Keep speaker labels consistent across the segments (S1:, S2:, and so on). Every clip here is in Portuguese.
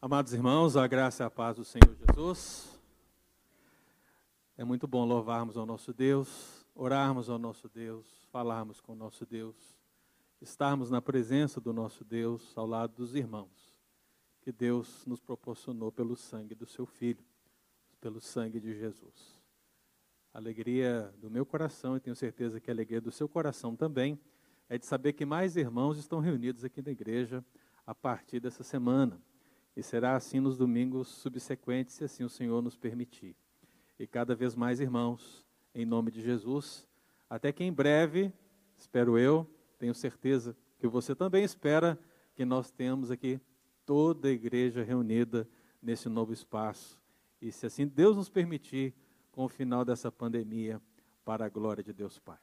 S1: Amados irmãos, a graça e a paz do Senhor Jesus. É muito bom louvarmos ao nosso Deus, orarmos ao nosso Deus, falarmos com o nosso Deus, estarmos na presença do nosso Deus ao lado dos irmãos que Deus nos proporcionou pelo sangue do seu Filho, pelo sangue de Jesus. Alegria do meu coração, e tenho certeza que a alegria do seu coração também, é de saber que mais irmãos estão reunidos aqui na igreja a partir dessa semana. E será assim nos domingos subsequentes, se assim o Senhor nos permitir. E cada vez mais irmãos, em nome de Jesus, até que em breve, espero eu, tenho certeza que você também espera que nós tenhamos aqui toda a igreja reunida nesse novo espaço. E se assim Deus nos permitir, com o final dessa pandemia, para a glória de Deus Pai.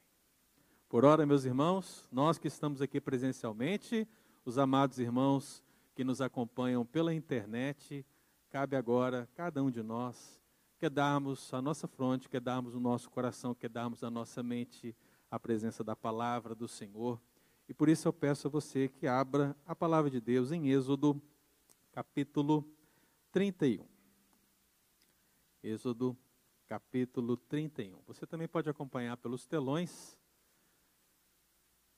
S1: Por ora, meus irmãos, nós que estamos aqui presencialmente, os amados irmãos que nos acompanham pela internet, cabe agora, cada um de nós, quer darmos a nossa fronte, quer darmos o nosso coração, quer darmos a nossa mente a presença da palavra do Senhor. E por isso eu peço a você que abra a palavra de Deus em Êxodo, capítulo 31. Êxodo, capítulo 31. Você também pode acompanhar pelos telões,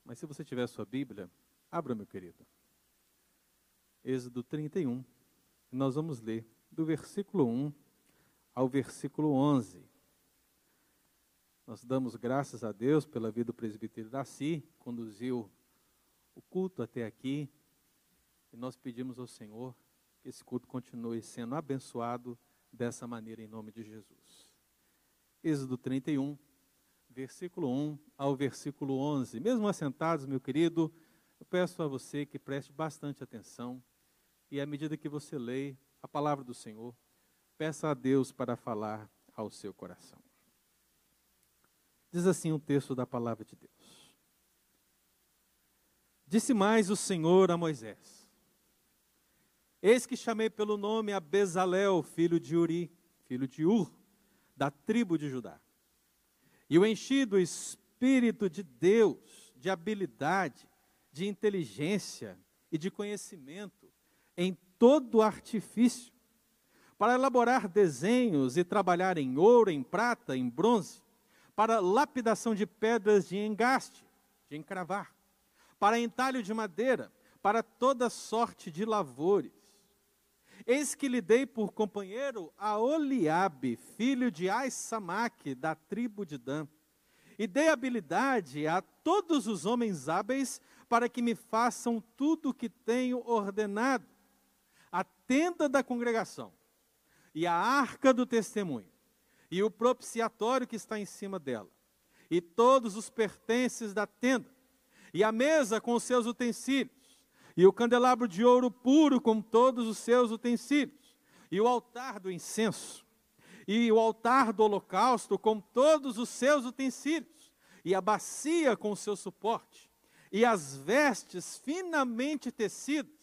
S1: mas se você tiver sua Bíblia, abra, meu querido. Êxodo 31. E nós vamos ler do versículo 1 ao versículo 11. Nós damos graças a Deus pela vida do presbítero Daci, conduziu o culto até aqui, e nós pedimos ao Senhor que esse culto continue sendo abençoado dessa maneira em nome de Jesus. Êxodo 31, versículo 1 ao versículo 11. Mesmo assentados, meu querido, eu peço a você que preste bastante atenção e à medida que você lê a palavra do Senhor, peça a Deus para falar ao seu coração. Diz assim o texto da palavra de Deus. Disse mais o Senhor a Moisés: Eis que chamei pelo nome a Bezalel, filho de Uri, filho de Ur, da tribo de Judá. E o enchi do Espírito de Deus, de habilidade, de inteligência e de conhecimento em todo artifício, para elaborar desenhos e trabalhar em ouro, em prata, em bronze, para lapidação de pedras de engaste, de encravar, para entalho de madeira, para toda sorte de lavores. Eis que lhe dei por companheiro a Oliabe, filho de Aissamaque, da tribo de Dan, e dei habilidade a todos os homens hábeis para que me façam tudo o que tenho ordenado. Tenda da congregação, e a arca do testemunho, e o propiciatório que está em cima dela, e todos os pertences da tenda, e a mesa com os seus utensílios, e o candelabro de ouro puro com todos os seus utensílios, e o altar do incenso, e o altar do holocausto com todos os seus utensílios, e a bacia com o seu suporte, e as vestes finamente tecidas,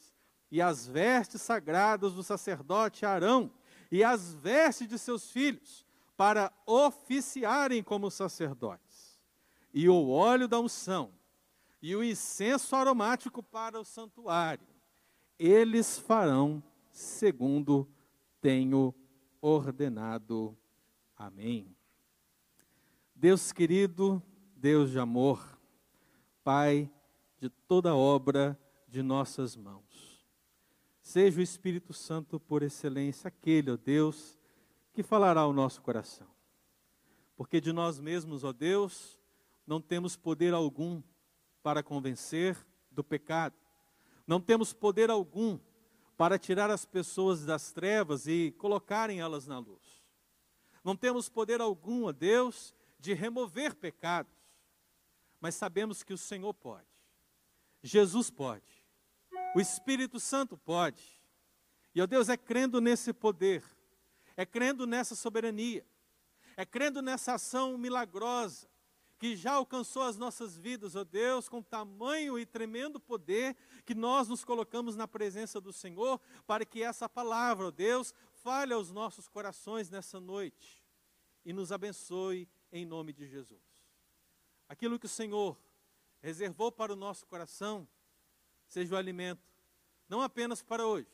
S1: e as vestes sagradas do sacerdote Arão, e as vestes de seus filhos, para oficiarem como sacerdotes, e o óleo da unção, e o incenso aromático para o santuário. Eles farão segundo tenho ordenado. Amém. Deus querido, Deus de amor, Pai de toda obra de nossas mãos. Seja o Espírito Santo por excelência aquele, ó Deus, que falará ao nosso coração. Porque de nós mesmos, ó Deus, não temos poder algum para convencer do pecado. Não temos poder algum para tirar as pessoas das trevas e colocarem elas na luz. Não temos poder algum, ó Deus, de remover pecados. Mas sabemos que o Senhor pode. Jesus pode. O Espírito Santo pode. E, ó Deus, é crendo nesse poder, é crendo nessa soberania, é crendo nessa ação milagrosa, que já alcançou as nossas vidas, ó Deus, com tamanho e tremendo poder, que nós nos colocamos na presença do Senhor, para que essa palavra, ó Deus, fale aos nossos corações nessa noite e nos abençoe em nome de Jesus. Aquilo que o Senhor reservou para o nosso coração seja o alimento, não apenas para hoje,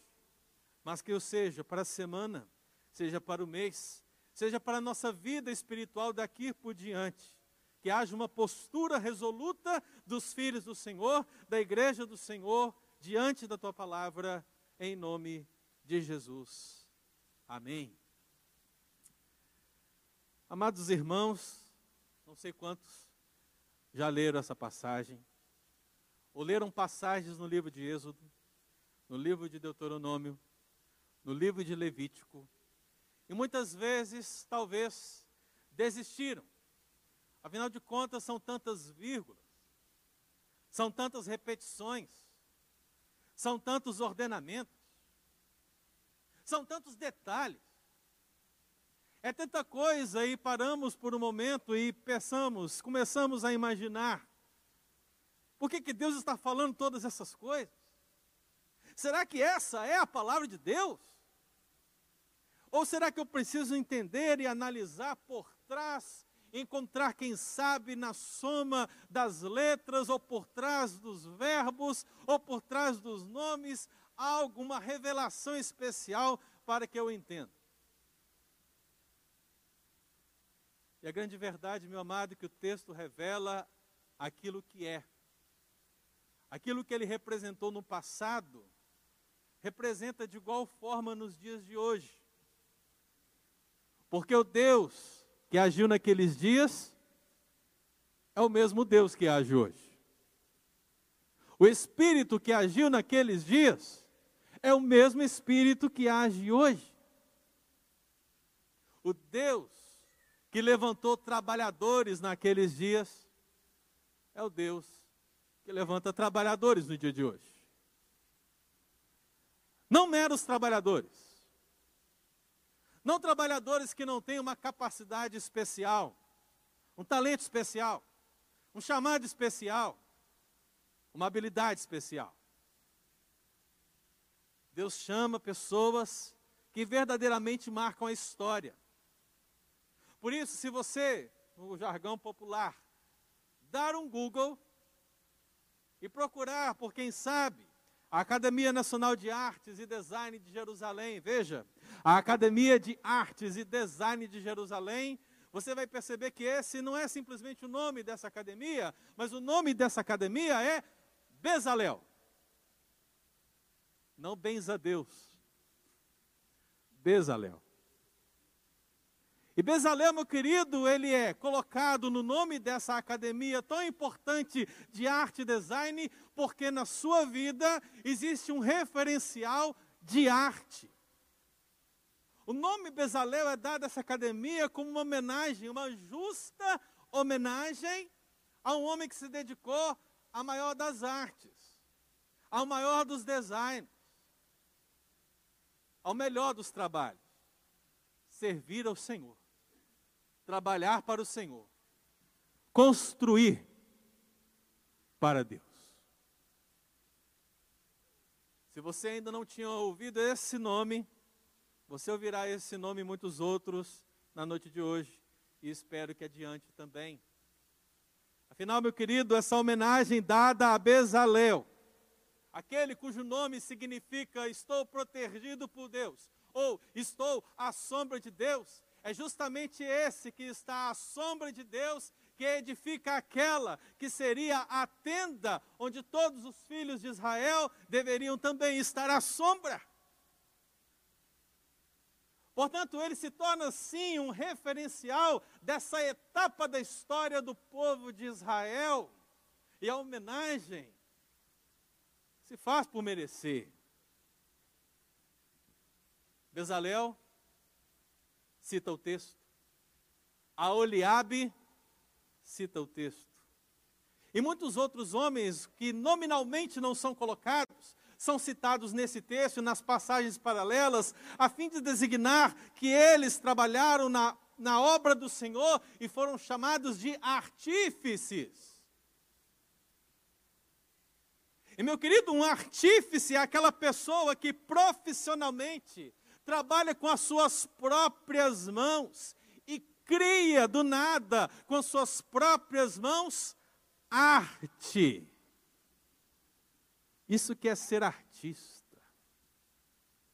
S1: mas que eu seja para a semana, seja para o mês, seja para a nossa vida espiritual daqui por diante. Que haja uma postura resoluta dos filhos do Senhor, da igreja do Senhor, diante da tua palavra, em nome de Jesus. Amém. Amados irmãos, não sei quantos já leram essa passagem, ou leram passagens no livro de Êxodo, no livro de Deuteronômio, no livro de Levítico, e muitas vezes, talvez, desistiram. Afinal de contas, são tantas vírgulas, são tantas repetições, são tantos ordenamentos, são tantos detalhes. É tanta coisa e paramos por um momento e pensamos, começamos a imaginar. Por que, que Deus está falando todas essas coisas? Será que essa é a palavra de Deus? Ou será que eu preciso entender e analisar por trás, encontrar, quem sabe, na soma das letras, ou por trás dos verbos, ou por trás dos nomes, alguma revelação especial para que eu entenda? E a grande verdade, meu amado, é que o texto revela aquilo que é. Aquilo que ele representou no passado, representa de igual forma nos dias de hoje. Porque o Deus que agiu naqueles dias é o mesmo Deus que age hoje. O Espírito que agiu naqueles dias é o mesmo Espírito que age hoje. O Deus que levantou trabalhadores naqueles dias, é o Deus que levanta trabalhadores no dia de hoje. Não meros trabalhadores. Não trabalhadores que não têm uma capacidade especial, um talento especial, um chamado especial, uma habilidade especial. Deus chama pessoas que verdadeiramente marcam a história. Por isso, se você, no jargão popular, dar um Google e procurar por quem sabe a Academia Nacional de Artes e Design de Jerusalém, veja, a Academia de Artes e Design de Jerusalém, você vai perceber que esse não é simplesmente o nome dessa academia, mas o nome dessa academia é Bezalel. Não benza Deus. Bezalel. E Bezalel, meu querido, ele é colocado no nome dessa academia tão importante de arte e design, porque na sua vida existe um referencial de arte. O nome Bezalel é dado a essa academia como uma homenagem, uma justa homenagem a um homem que se dedicou à maior das artes, ao maior dos designs, ao melhor dos trabalhos, servir ao Senhor trabalhar para o Senhor, construir para Deus. Se você ainda não tinha ouvido esse nome, você ouvirá esse nome e muitos outros na noite de hoje, e espero que adiante também. Afinal, meu querido, essa homenagem dada a Bezalel, aquele cujo nome significa estou protegido por Deus, ou estou à sombra de Deus, é justamente esse que está à sombra de Deus, que edifica aquela que seria a tenda onde todos os filhos de Israel deveriam também estar à sombra. Portanto, ele se torna sim um referencial dessa etapa da história do povo de Israel. E a homenagem se faz por merecer. Bezalel cita o texto. A Oliabe cita o texto. E muitos outros homens que nominalmente não são colocados, são citados nesse texto, nas passagens paralelas, a fim de designar que eles trabalharam na, na obra do Senhor e foram chamados de artífices. E meu querido, um artífice é aquela pessoa que profissionalmente trabalha com as suas próprias mãos e cria do nada com as suas próprias mãos arte. Isso que é ser artista.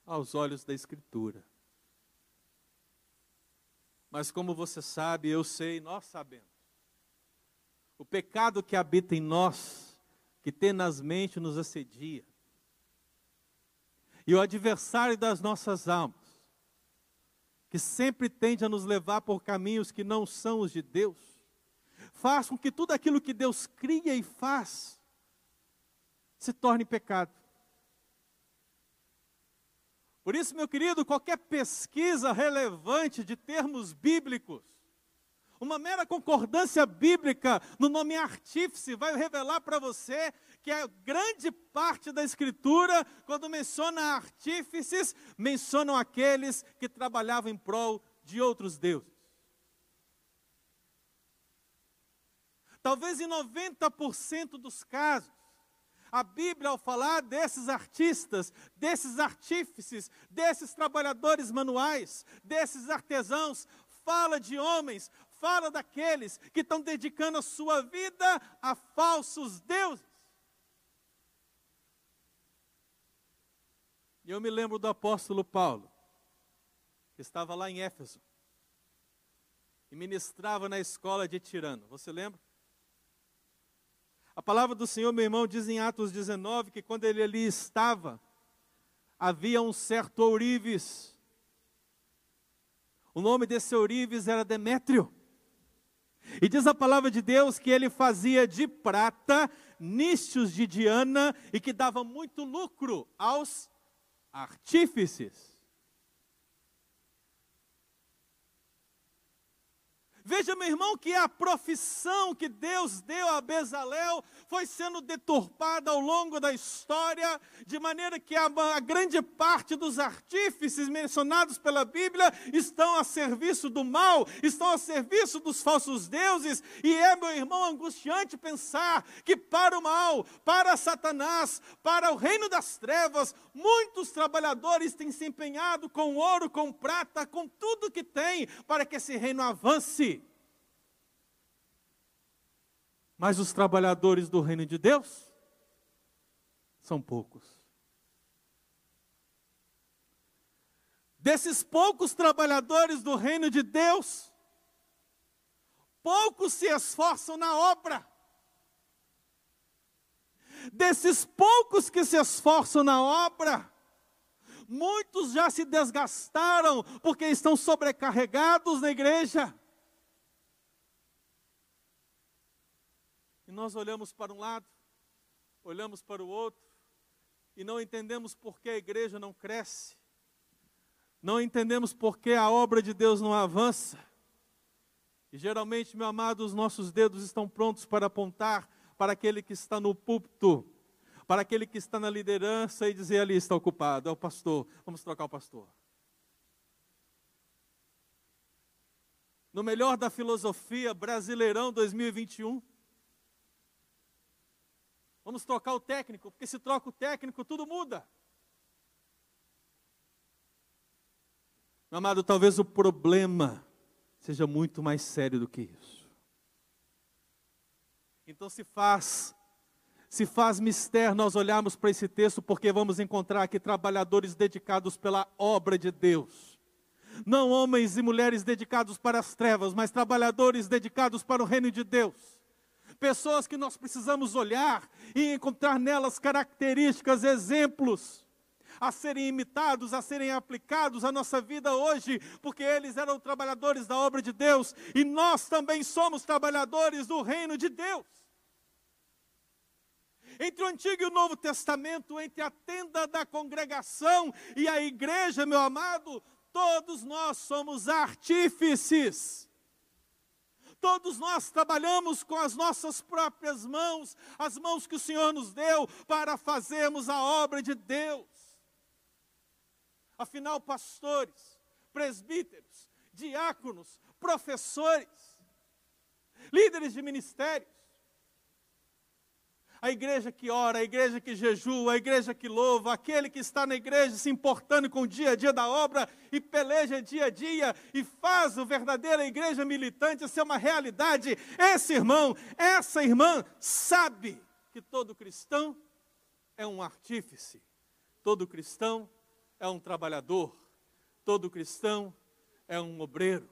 S1: aos olhos da Escritura. Mas como você sabe, eu sei, nós sabemos. O pecado que habita em nós, que tenazmente nos assedia. E o adversário das nossas almas, que sempre tende a nos levar por caminhos que não são os de Deus, faz com que tudo aquilo que Deus cria e faz se torne pecado. Por isso, meu querido, qualquer pesquisa relevante de termos bíblicos, uma mera concordância bíblica no nome artífice vai revelar para você que a grande parte da Escritura, quando menciona artífices, mencionam aqueles que trabalhavam em prol de outros deuses. Talvez em 90% dos casos, a Bíblia, ao falar desses artistas, desses artífices, desses trabalhadores manuais, desses artesãos, fala de homens, fala daqueles que estão dedicando a sua vida a falsos deuses. E eu me lembro do apóstolo Paulo, que estava lá em Éfeso, e ministrava na escola de Tirano. Você lembra? A palavra do Senhor, meu irmão, diz em Atos 19 que quando ele ali estava, havia um certo ourives. O nome desse ourives era Demétrio. E diz a palavra de Deus que ele fazia de prata nichos de Diana e que dava muito lucro aos artífices. Veja, meu irmão, que a profissão que Deus deu a Bezalel foi sendo deturpada ao longo da história, de maneira que a, a, grande parte dos artífices mencionados pela Bíblia estão a serviço do mal, estão a serviço dos falsos deuses, e é, meu irmão, angustiante pensar que para o mal, para Satanás, para o reino das trevas, muitos trabalhadores têm se empenhado com ouro, com prata, com tudo que tem, para que esse reino avance. Mas os trabalhadores do reino de Deus são poucos. Desses poucos trabalhadores do reino de Deus, poucos se esforçam na obra. Desses poucos que se esforçam na obra, muitos já se desgastaram porque estão sobrecarregados na igreja. E nós olhamos para um lado, olhamos para o outro, e não entendemos por que a igreja não cresce, não entendemos por que a obra de Deus não avança. E geralmente, meu amado, os nossos dedos estão prontos para apontar para aquele que está no púlpito, para aquele que está na liderança e dizer ali está ocupado, é o pastor, vamos trocar o pastor. No melhor da filosofia, Brasileirão 2021, Vamos trocar o técnico, porque se troca o técnico, tudo muda. Meu amado, talvez o problema seja muito mais sério do que isso. Então se faz, se faz mistério nós olharmos para esse texto, porque vamos encontrar aqui trabalhadores dedicados pela obra de Deus. Não homens e mulheres dedicados para as trevas, mas trabalhadores dedicados para o reino de Deus pessoas que nós precisamos olhar e encontrar nelas características, exemplos a serem imitados, a serem aplicados à nossa vida hoje, porque eles eram trabalhadores da obra de Deus e nós também somos trabalhadores do reino de Deus. Entre o Antigo e o Novo Testamento, entre a tenda da congregação e a igreja, meu amado, todos nós somos artífices Todos nós trabalhamos com as nossas próprias mãos, as mãos que o Senhor nos deu para fazermos a obra de Deus. Afinal, pastores, presbíteros, diáconos, professores, líderes de ministérios, a igreja que ora, a igreja que jejua, a igreja que louva, aquele que está na igreja se importando com o dia a dia da obra e peleja dia a dia e faz a verdadeira igreja militante ser uma realidade. Esse irmão, essa irmã sabe que todo cristão é um artífice, todo cristão é um trabalhador, todo cristão é um obreiro,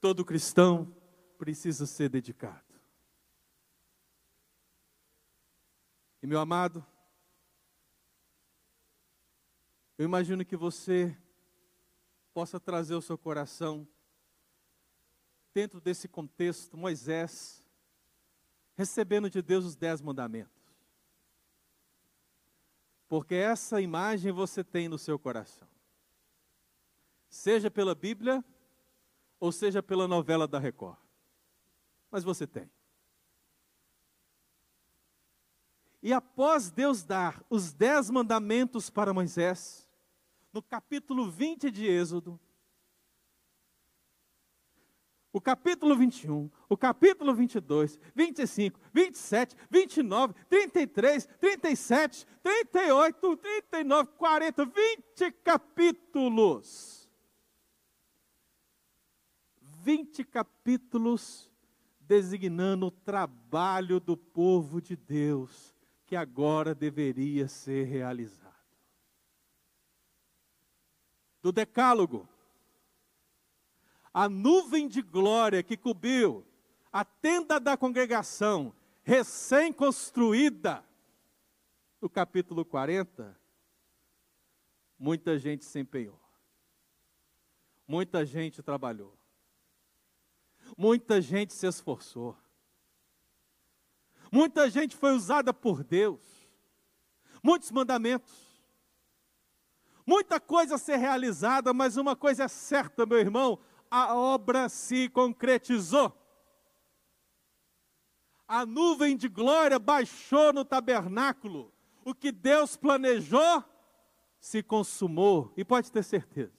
S1: todo cristão precisa ser dedicado. E meu amado, eu imagino que você possa trazer o seu coração dentro desse contexto, Moisés recebendo de Deus os dez mandamentos. Porque essa imagem você tem no seu coração. Seja pela Bíblia, ou seja pela novela da Record. Mas você tem. E após Deus dar os dez mandamentos para Moisés, no capítulo 20 de Êxodo, o capítulo 21, o capítulo 22, 25, 27, 29, 33, 37, 38, 39, 40, 20 capítulos. 20 capítulos designando o trabalho do povo de Deus que agora deveria ser realizado. Do Decálogo, a nuvem de glória que cobriu a tenda da congregação, recém-construída, no capítulo 40, muita gente se empenhou, muita gente trabalhou, muita gente se esforçou. Muita gente foi usada por Deus. Muitos mandamentos. Muita coisa a ser realizada, mas uma coisa é certa, meu irmão: a obra se concretizou. A nuvem de glória baixou no tabernáculo. O que Deus planejou se consumou. E pode ter certeza.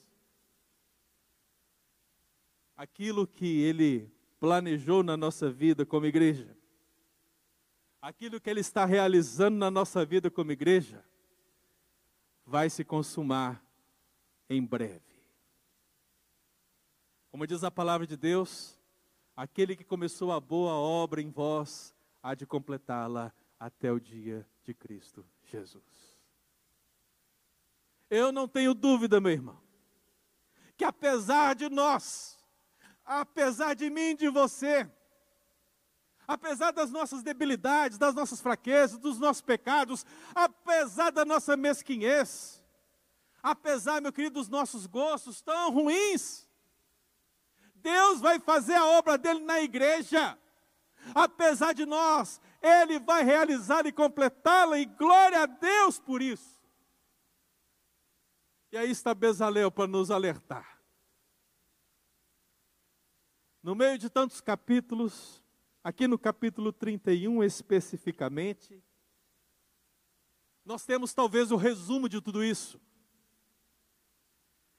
S1: Aquilo que Ele planejou na nossa vida como igreja aquilo que Ele está realizando na nossa vida como igreja, vai se consumar em breve. Como diz a palavra de Deus, aquele que começou a boa obra em vós, há de completá-la até o dia de Cristo Jesus. Eu não tenho dúvida, meu irmão, que apesar de nós, apesar de mim e de você, apesar das nossas debilidades, das nossas fraquezas, dos nossos pecados, apesar da nossa mesquinhez, apesar, meu querido, dos nossos gostos tão ruins, Deus vai fazer a obra dele na igreja. Apesar de nós, ele vai realizar e completá-la, e glória a Deus por isso. E aí está Bezalel para nos alertar. No meio de tantos capítulos, Aqui no capítulo 31 especificamente, nós temos talvez o resumo de tudo isso.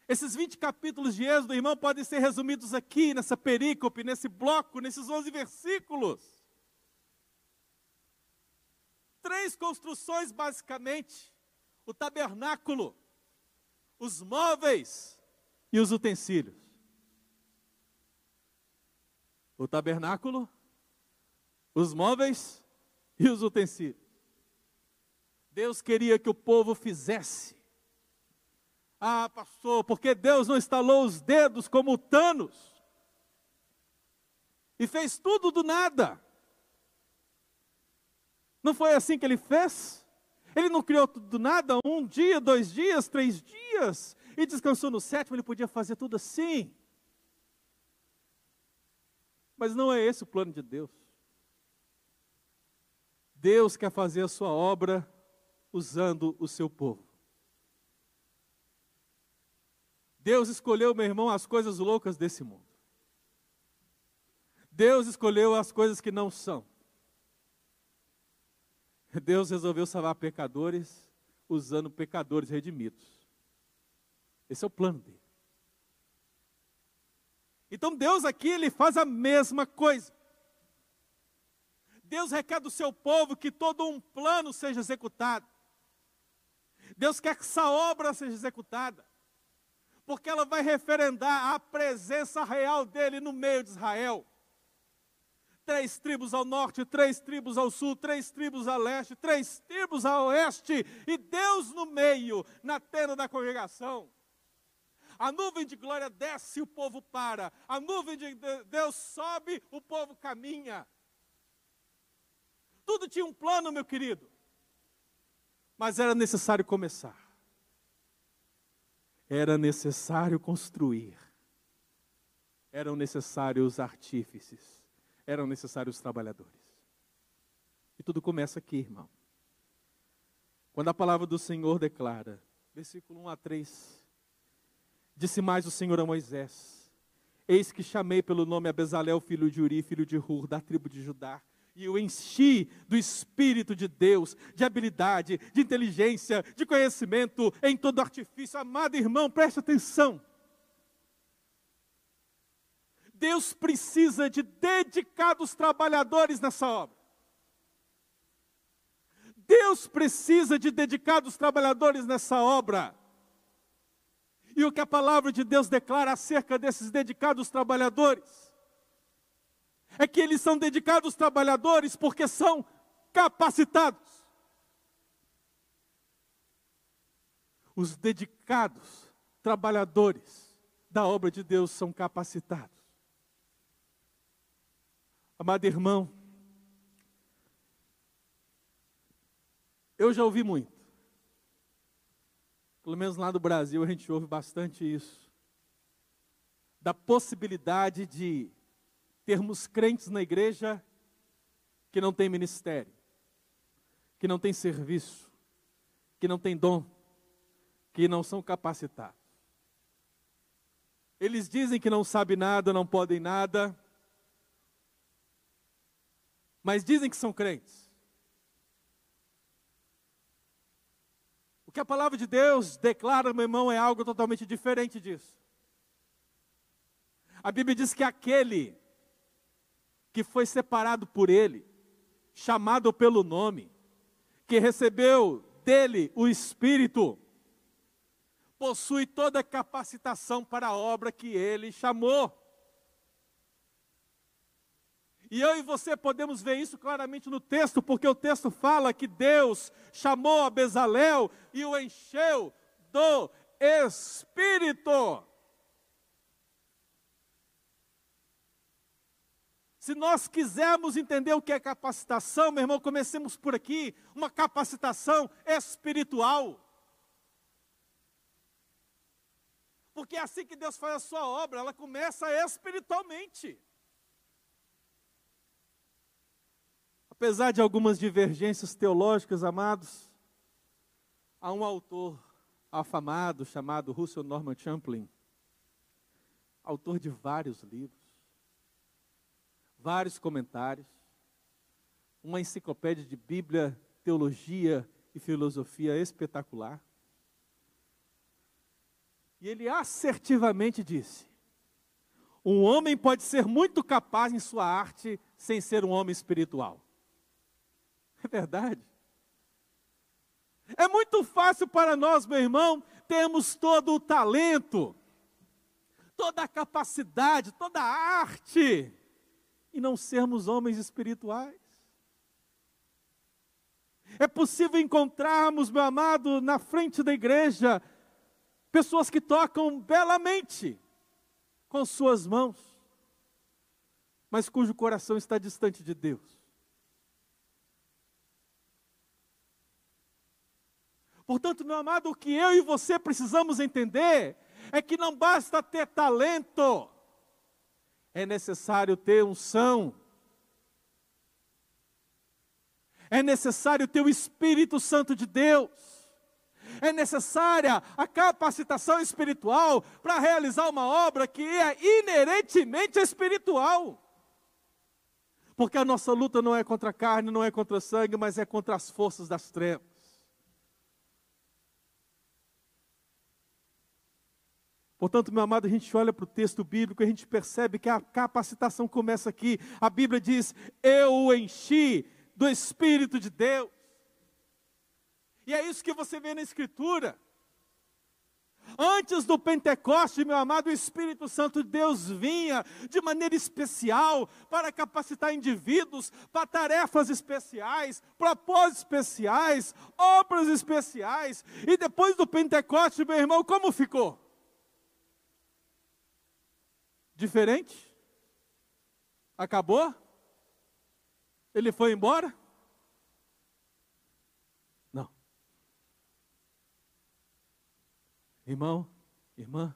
S1: Esses 20 capítulos de Êxodo, irmão, podem ser resumidos aqui, nessa perícope, nesse bloco, nesses 11 versículos. Três construções, basicamente: o tabernáculo, os móveis e os utensílios. O tabernáculo, os móveis e os utensílios. Deus queria que o povo fizesse. Ah, pastor, porque Deus não estalou os dedos como Thanos e fez tudo do nada. Não foi assim que ele fez? Ele não criou tudo do nada, um dia, dois dias, três dias, e descansou no sétimo, ele podia fazer tudo assim. Mas não é esse o plano de Deus. Deus quer fazer a sua obra usando o seu povo. Deus escolheu, meu irmão, as coisas loucas desse mundo. Deus escolheu as coisas que não são. Deus resolveu salvar pecadores usando pecadores redimidos. Esse é o plano dele. Então Deus aqui ele faz a mesma coisa. Deus requer do seu povo que todo um plano seja executado. Deus quer que essa obra seja executada, porque ela vai referendar a presença real dele no meio de Israel. Três tribos ao norte, três tribos ao sul, três tribos a leste, três tribos a oeste, e Deus no meio, na tenda da congregação. A nuvem de glória desce o povo para. A nuvem de Deus sobe, o povo caminha. Tudo tinha um plano, meu querido. Mas era necessário começar. Era necessário construir. Eram necessários artífices. Eram necessários trabalhadores. E tudo começa aqui, irmão. Quando a palavra do Senhor declara, versículo 1 a 3, Disse mais o Senhor a Moisés: Eis que chamei pelo nome a filho de Uri, filho de Hur, da tribo de Judá, e o enchi do Espírito de Deus, de habilidade, de inteligência, de conhecimento, em todo artifício. Amado irmão, preste atenção. Deus precisa de dedicados trabalhadores nessa obra. Deus precisa de dedicados trabalhadores nessa obra. E o que a palavra de Deus declara acerca desses dedicados trabalhadores é que eles são dedicados trabalhadores porque são capacitados. Os dedicados trabalhadores da obra de Deus são capacitados. Amado irmão, eu já ouvi muito pelo menos lá no Brasil a gente ouve bastante isso, da possibilidade de termos crentes na igreja que não tem ministério, que não tem serviço, que não tem dom, que não são capacitados. Eles dizem que não sabem nada, não podem nada, mas dizem que são crentes. O que a palavra de Deus declara, meu irmão, é algo totalmente diferente disso. A Bíblia diz que aquele que foi separado por Ele, chamado pelo nome, que recebeu dele o Espírito, possui toda a capacitação para a obra que Ele chamou. E eu e você podemos ver isso claramente no texto, porque o texto fala que Deus chamou a Bezalel e o encheu do Espírito. Se nós quisermos entender o que é capacitação, meu irmão, comecemos por aqui, uma capacitação espiritual. Porque é assim que Deus faz a sua obra, ela começa espiritualmente. Apesar de algumas divergências teológicas, amados, há um autor afamado chamado Russell Norman Champlin, autor de vários livros, vários comentários, uma enciclopédia de Bíblia, teologia e filosofia espetacular. E ele assertivamente disse: um homem pode ser muito capaz em sua arte sem ser um homem espiritual. É verdade. É muito fácil para nós, meu irmão, termos todo o talento, toda a capacidade, toda a arte, e não sermos homens espirituais. É possível encontrarmos, meu amado, na frente da igreja, pessoas que tocam belamente com suas mãos, mas cujo coração está distante de Deus. Portanto, meu amado, o que eu e você precisamos entender é que não basta ter talento, é necessário ter unção. É necessário ter o Espírito Santo de Deus. É necessária a capacitação espiritual para realizar uma obra que é inerentemente espiritual. Porque a nossa luta não é contra a carne, não é contra o sangue, mas é contra as forças das trevas. Portanto, meu amado, a gente olha para o texto bíblico e a gente percebe que a capacitação começa aqui. A Bíblia diz: Eu o enchi do Espírito de Deus. E é isso que você vê na Escritura. Antes do Pentecoste, meu amado, o Espírito Santo de Deus vinha de maneira especial para capacitar indivíduos para tarefas especiais, propósitos especiais, obras especiais. E depois do Pentecoste, meu irmão, como ficou? Diferente? Acabou? Ele foi embora? Irmão, irmã,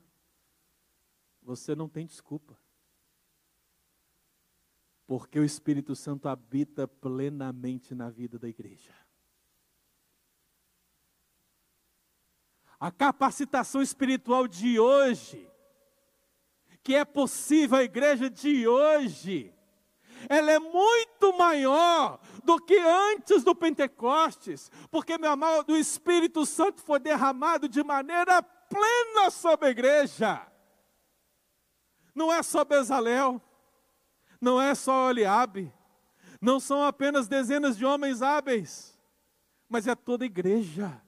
S1: você não tem desculpa. Porque o Espírito Santo habita plenamente na vida da igreja. A capacitação espiritual de hoje, que é possível a igreja de hoje, ela é muito maior do que antes do Pentecostes, porque, meu amado, o Espírito Santo foi derramado de maneira plena sobre a igreja. Não é só Bezalel, não é só Oliabe, não são apenas dezenas de homens hábeis, mas é toda a igreja.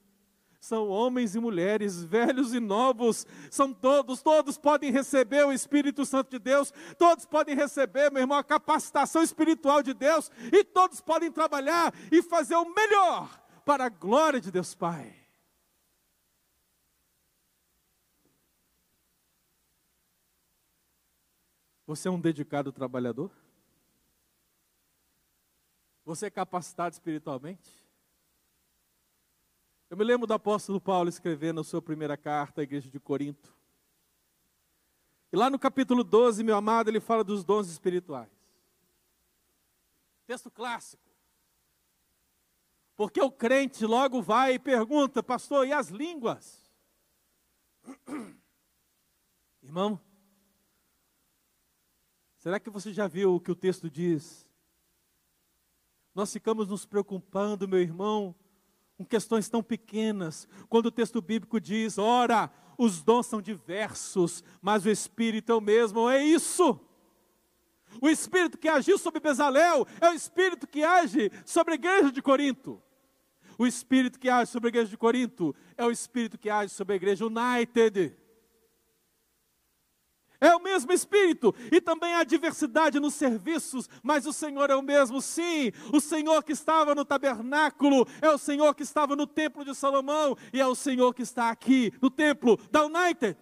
S1: São homens e mulheres, velhos e novos, são todos, todos podem receber o Espírito Santo de Deus, todos podem receber, meu irmão, a capacitação espiritual de Deus, e todos podem trabalhar e fazer o melhor para a glória de Deus Pai. Você é um dedicado trabalhador? Você é capacitado espiritualmente? Eu me lembro do apóstolo Paulo escrevendo a sua primeira carta à igreja de Corinto. E lá no capítulo 12, meu amado, ele fala dos dons espirituais. Texto clássico. Porque o crente logo vai e pergunta, pastor, e as línguas? Irmão, Será que você já viu o que o texto diz? Nós ficamos nos preocupando, meu irmão, com questões tão pequenas, quando o texto bíblico diz: ora, os dons são diversos, mas o Espírito é o mesmo, é isso. O Espírito que agiu sobre Bezalel é o Espírito que age sobre a igreja de Corinto. O Espírito que age sobre a igreja de Corinto é o Espírito que age sobre a igreja United. É o mesmo Espírito, e também há diversidade nos serviços, mas o Senhor é o mesmo, sim. O Senhor que estava no tabernáculo é o Senhor que estava no templo de Salomão, e é o Senhor que está aqui no templo da United.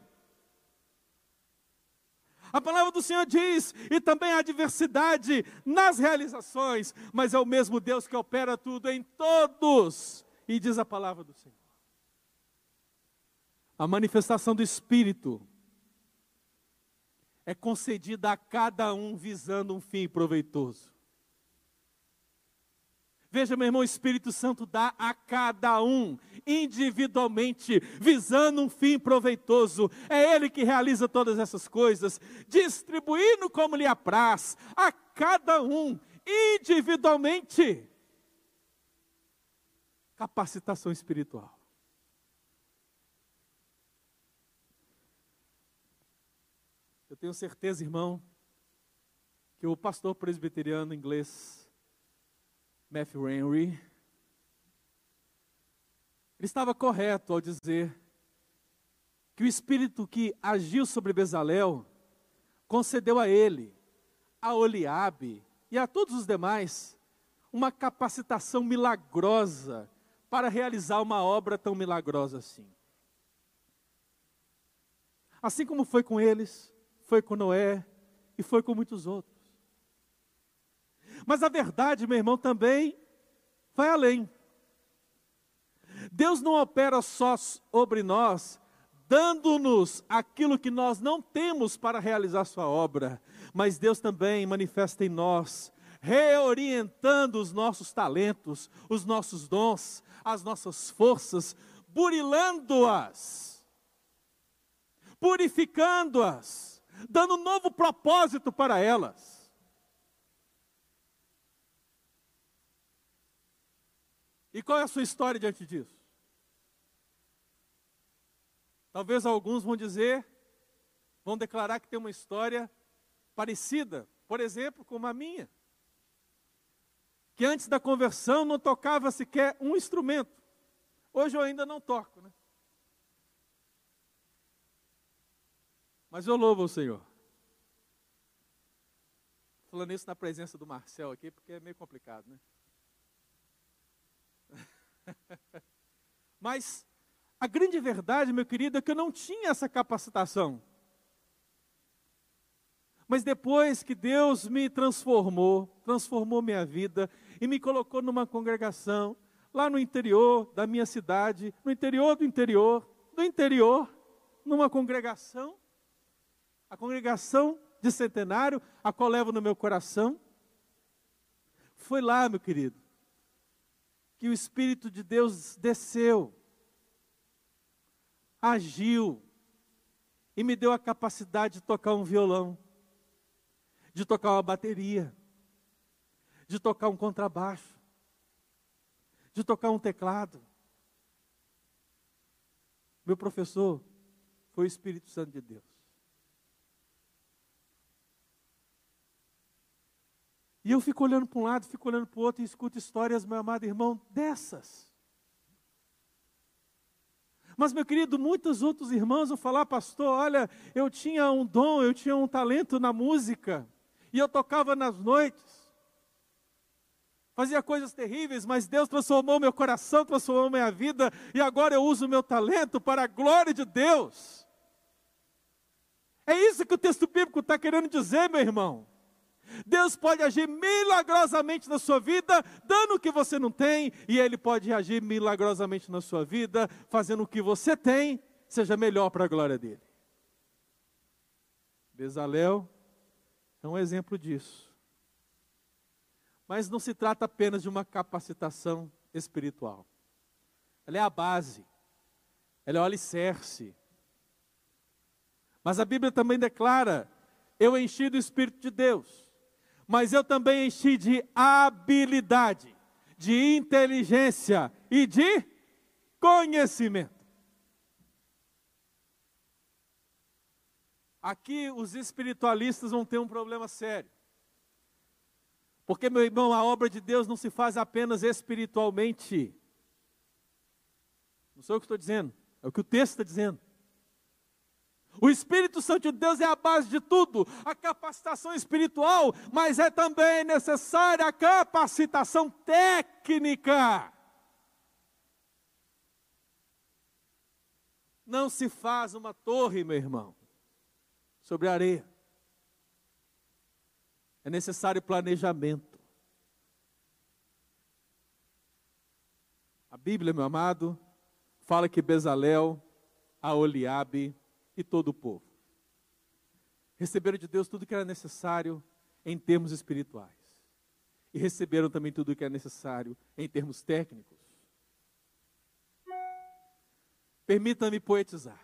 S1: A palavra do Senhor diz, e também há diversidade nas realizações, mas é o mesmo Deus que opera tudo em todos, e diz a palavra do Senhor. A manifestação do Espírito é concedida a cada um visando um fim proveitoso. Veja, meu irmão, o Espírito Santo dá a cada um, individualmente, visando um fim proveitoso. É Ele que realiza todas essas coisas, distribuindo como lhe apraz, a cada um, individualmente. Capacitação espiritual. Eu tenho certeza, irmão, que o pastor presbiteriano inglês, Matthew Henry, ele estava correto ao dizer que o espírito que agiu sobre Bezalel concedeu a ele, a Oliabe e a todos os demais uma capacitação milagrosa para realizar uma obra tão milagrosa assim. Assim como foi com eles, foi com Noé e foi com muitos outros. Mas a verdade, meu irmão, também vai além. Deus não opera só sobre nós, dando-nos aquilo que nós não temos para realizar Sua obra, mas Deus também manifesta em nós, reorientando os nossos talentos, os nossos dons, as nossas forças, burilando-as, purificando-as dando um novo propósito para elas. E qual é a sua história diante disso? Talvez alguns vão dizer, vão declarar que tem uma história parecida, por exemplo, como a minha. Que antes da conversão não tocava sequer um instrumento. Hoje eu ainda não toco, né? Mas eu louvo o Senhor. Falando isso na presença do Marcel aqui, porque é meio complicado, né? Mas a grande verdade, meu querido, é que eu não tinha essa capacitação. Mas depois que Deus me transformou, transformou minha vida e me colocou numa congregação lá no interior da minha cidade, no interior do interior, do interior, numa congregação, a congregação de centenário, a qual levo no meu coração. Foi lá, meu querido, que o Espírito de Deus desceu, agiu e me deu a capacidade de tocar um violão, de tocar uma bateria, de tocar um contrabaixo, de tocar um teclado. Meu professor foi o Espírito Santo de Deus. E eu fico olhando para um lado, fico olhando para o outro e escuto histórias, meu amado irmão, dessas. Mas, meu querido, muitos outros irmãos vão falar, pastor, olha, eu tinha um dom, eu tinha um talento na música, e eu tocava nas noites, fazia coisas terríveis, mas Deus transformou meu coração, transformou minha vida, e agora eu uso o meu talento para a glória de Deus. É isso que o texto bíblico está querendo dizer, meu irmão. Deus pode agir milagrosamente na sua vida, dando o que você não tem, e Ele pode agir milagrosamente na sua vida, fazendo o que você tem, seja melhor para a glória dele. Bezalel é um exemplo disso. Mas não se trata apenas de uma capacitação espiritual. Ela é a base, ela é o alicerce. Mas a Bíblia também declara: eu enchi do Espírito de Deus mas eu também enchi de habilidade, de inteligência e de conhecimento. Aqui os espiritualistas vão ter um problema sério. Porque, meu irmão, a obra de Deus não se faz apenas espiritualmente. Não sou eu que estou dizendo, é o que o texto está dizendo. O Espírito Santo de Deus é a base de tudo, a capacitação espiritual, mas é também necessária a capacitação técnica. Não se faz uma torre, meu irmão, sobre areia. É necessário planejamento. A Bíblia, meu amado, fala que Bezalel, a Oliabe, e todo o povo. Receberam de Deus tudo que era necessário em termos espirituais. E receberam também tudo o que é necessário em termos técnicos. Permita-me poetizar.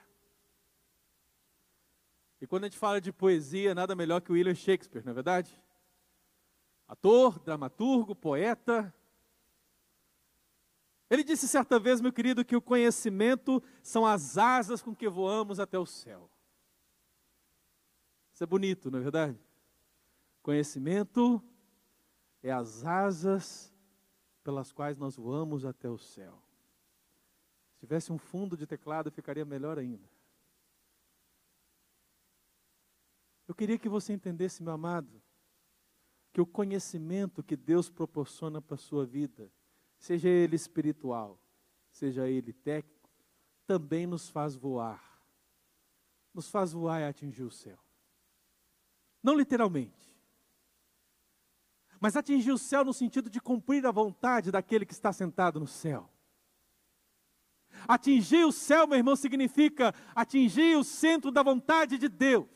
S1: E quando a gente fala de poesia, nada melhor que William Shakespeare, não é verdade? Ator, dramaturgo, poeta, ele disse certa vez, meu querido, que o conhecimento são as asas com que voamos até o céu. Isso é bonito, não é verdade? Conhecimento é as asas pelas quais nós voamos até o céu. Se tivesse um fundo de teclado, ficaria melhor ainda. Eu queria que você entendesse, meu amado, que o conhecimento que Deus proporciona para a sua vida seja ele espiritual, seja ele técnico, também nos faz voar. Nos faz voar e atingir o céu. Não literalmente, mas atingir o céu no sentido de cumprir a vontade daquele que está sentado no céu. Atingir o céu, meu irmão, significa atingir o centro da vontade de Deus.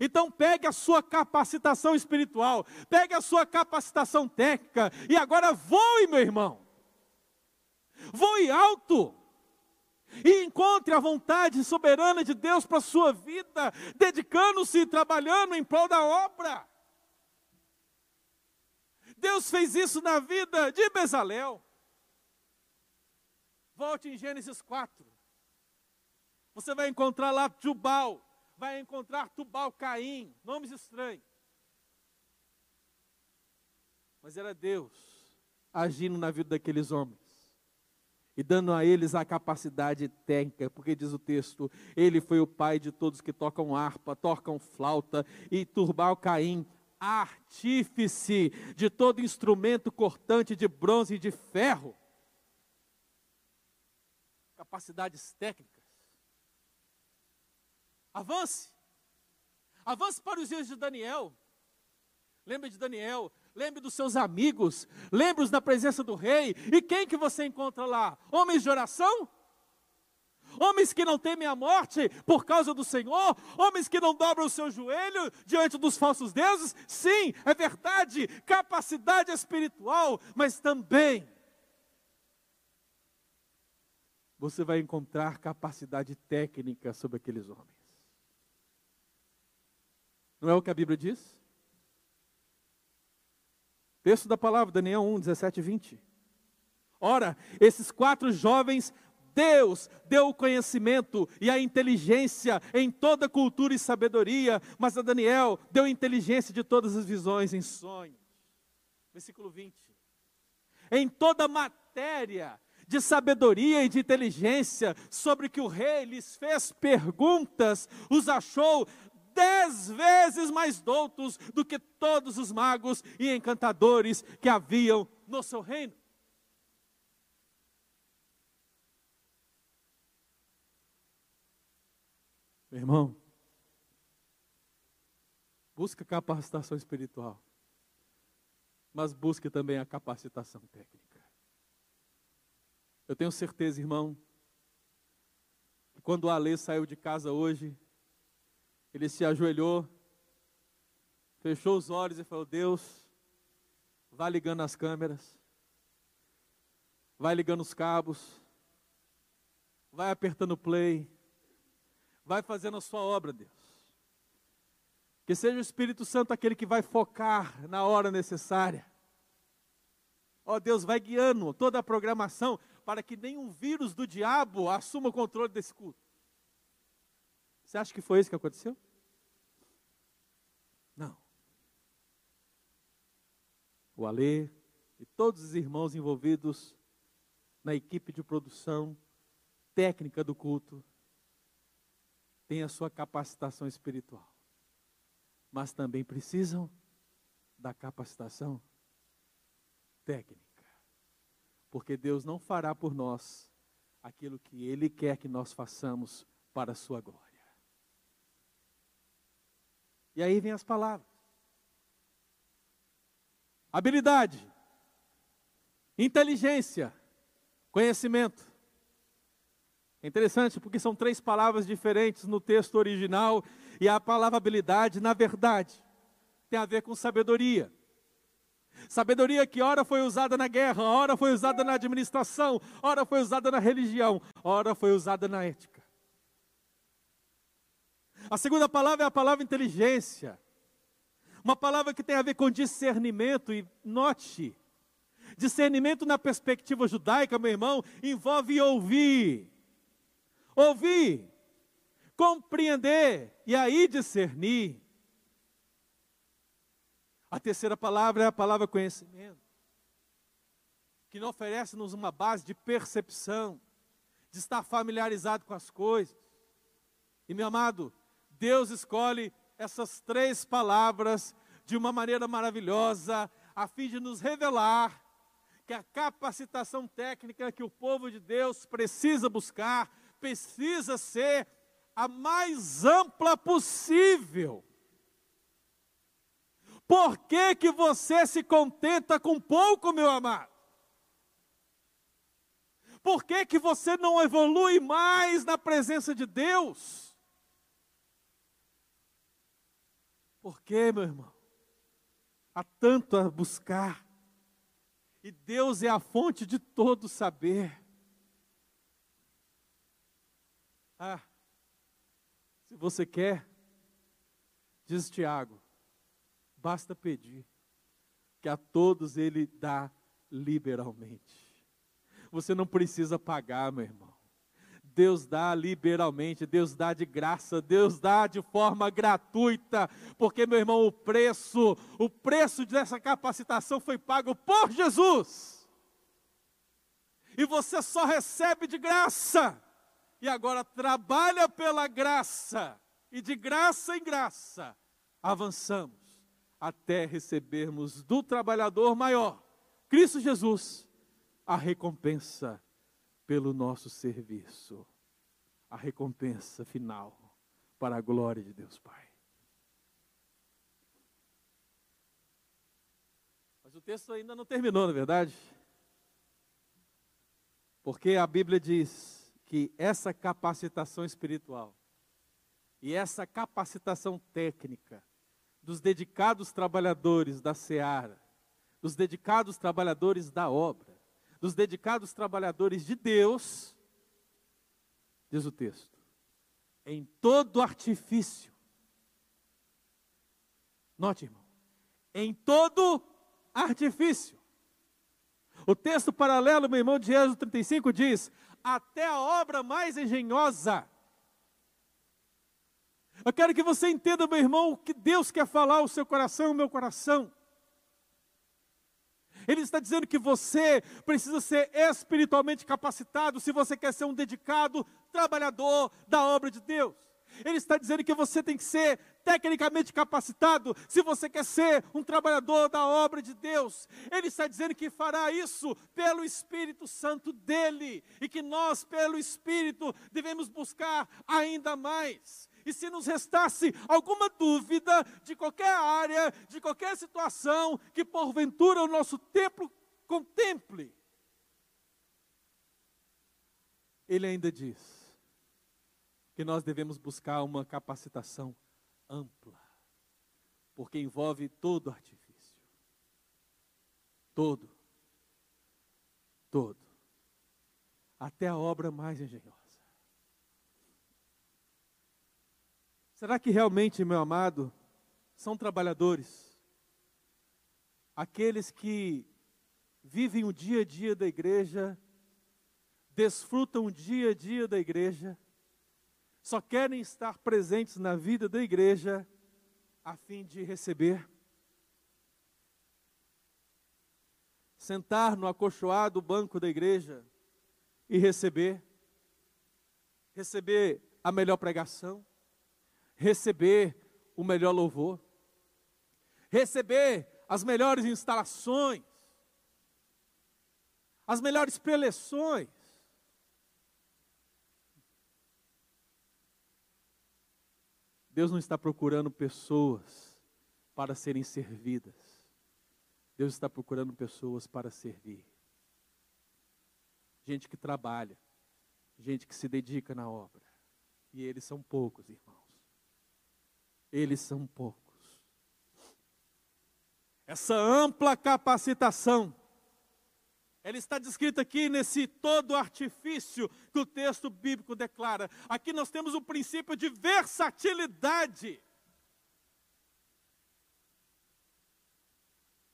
S1: Então pegue a sua capacitação espiritual, pegue a sua capacitação técnica e agora voe, meu irmão. Voe alto. E encontre a vontade soberana de Deus para a sua vida, dedicando-se e trabalhando em prol da obra. Deus fez isso na vida de Bezalel. Volte em Gênesis 4. Você vai encontrar lá Jubal, vai encontrar Tubal Caim, nomes estranhos. Mas era Deus agindo na vida daqueles homens. e dando a eles a capacidade técnica, porque diz o texto: ele foi o pai de todos que tocam harpa, tocam flauta, e Turbal Caim, artífice de todo instrumento cortante de bronze e de ferro. Capacidades técnicas. Avance. Avance para os dias de Daniel. Lembre de Daniel, lembre dos seus amigos, lembre-os da presença do rei. E quem que você encontra lá? Homens de oração? Homens que não temem a morte por causa do Senhor, homens que não dobram o seu joelho diante dos falsos deuses. Sim, é verdade, capacidade espiritual, mas também você vai encontrar capacidade técnica sobre aqueles homens. Não é o que a Bíblia diz? Texto da palavra, Daniel 1, 17 e 20. Ora, esses quatro jovens, Deus deu o conhecimento e a inteligência em toda cultura e sabedoria, mas a Daniel deu inteligência de todas as visões em sonhos. Versículo 20. Em toda matéria de sabedoria e de inteligência, sobre que o rei lhes fez perguntas, os achou dez vezes mais doutos do que todos os magos e encantadores que haviam no seu reino. Meu irmão, busca capacitação espiritual, mas busque também a capacitação técnica. Eu tenho certeza, irmão, que quando o Alê saiu de casa hoje, ele se ajoelhou, fechou os olhos e falou: Deus, vai ligando as câmeras, vai ligando os cabos, vai apertando play, vai fazendo a sua obra, Deus. Que seja o Espírito Santo aquele que vai focar na hora necessária. Ó oh, Deus, vai guiando toda a programação para que nenhum vírus do diabo assuma o controle desse culto. Você acha que foi isso que aconteceu? Não. O Alê e todos os irmãos envolvidos na equipe de produção técnica do culto têm a sua capacitação espiritual, mas também precisam da capacitação técnica. Porque Deus não fará por nós aquilo que Ele quer que nós façamos para a Sua glória. E aí vem as palavras: habilidade, inteligência, conhecimento. É interessante porque são três palavras diferentes no texto original e a palavra habilidade, na verdade, tem a ver com sabedoria. Sabedoria que ora foi usada na guerra, ora foi usada na administração, ora foi usada na religião, ora foi usada na ética. A segunda palavra é a palavra inteligência. Uma palavra que tem a ver com discernimento, e note, discernimento na perspectiva judaica, meu irmão, envolve ouvir. Ouvir, compreender e aí discernir. A terceira palavra é a palavra conhecimento, que não oferece-nos uma base de percepção, de estar familiarizado com as coisas. E meu amado, Deus escolhe essas três palavras de uma maneira maravilhosa, a fim de nos revelar que a capacitação técnica que o povo de Deus precisa buscar, precisa ser a mais ampla possível. Por que, que você se contenta com pouco, meu amado? Por que, que você não evolui mais na presença de Deus? Por que, meu irmão? Há tanto a buscar. E Deus é a fonte de todo saber. Ah, se você quer, diz Tiago, Basta pedir, que a todos Ele dá liberalmente. Você não precisa pagar, meu irmão. Deus dá liberalmente, Deus dá de graça, Deus dá de forma gratuita, porque, meu irmão, o preço, o preço dessa capacitação foi pago por Jesus. e você só recebe de graça, e agora trabalha pela graça, e de graça em graça, avançamos até recebermos do trabalhador maior, Cristo Jesus, a recompensa pelo nosso serviço, a recompensa final para a glória de Deus Pai. Mas o texto ainda não terminou, na é verdade? Porque a Bíblia diz que essa capacitação espiritual e essa capacitação técnica dos dedicados trabalhadores da seara, dos dedicados trabalhadores da obra, dos dedicados trabalhadores de Deus, diz o texto, em todo artifício. Note, irmão, em todo artifício. O texto paralelo, meu irmão, de Êxodo 35 diz: até a obra mais engenhosa. Eu quero que você entenda, meu irmão, o que Deus quer falar ao seu coração, ao meu coração. Ele está dizendo que você precisa ser espiritualmente capacitado se você quer ser um dedicado trabalhador da obra de Deus. Ele está dizendo que você tem que ser tecnicamente capacitado se você quer ser um trabalhador da obra de Deus. Ele está dizendo que fará isso pelo Espírito Santo dele e que nós, pelo Espírito, devemos buscar ainda mais. E se nos restasse alguma dúvida de qualquer área, de qualquer situação que porventura o nosso templo contemple, ele ainda diz: que nós devemos buscar uma capacitação ampla, porque envolve todo artifício. Todo. Todo. Até a obra mais engenhosa. Será que realmente, meu amado, são trabalhadores? Aqueles que vivem o dia a dia da igreja, desfrutam o dia a dia da igreja, só querem estar presentes na vida da igreja a fim de receber. Sentar no acolchoado banco da igreja e receber. Receber a melhor pregação, receber o melhor louvor, receber as melhores instalações, as melhores preleções, Deus não está procurando pessoas para serem servidas. Deus está procurando pessoas para servir. Gente que trabalha, gente que se dedica na obra. E eles são poucos, irmãos. Eles são poucos. Essa ampla capacitação ela está descrita aqui nesse todo artifício que o texto bíblico declara. Aqui nós temos o princípio de versatilidade.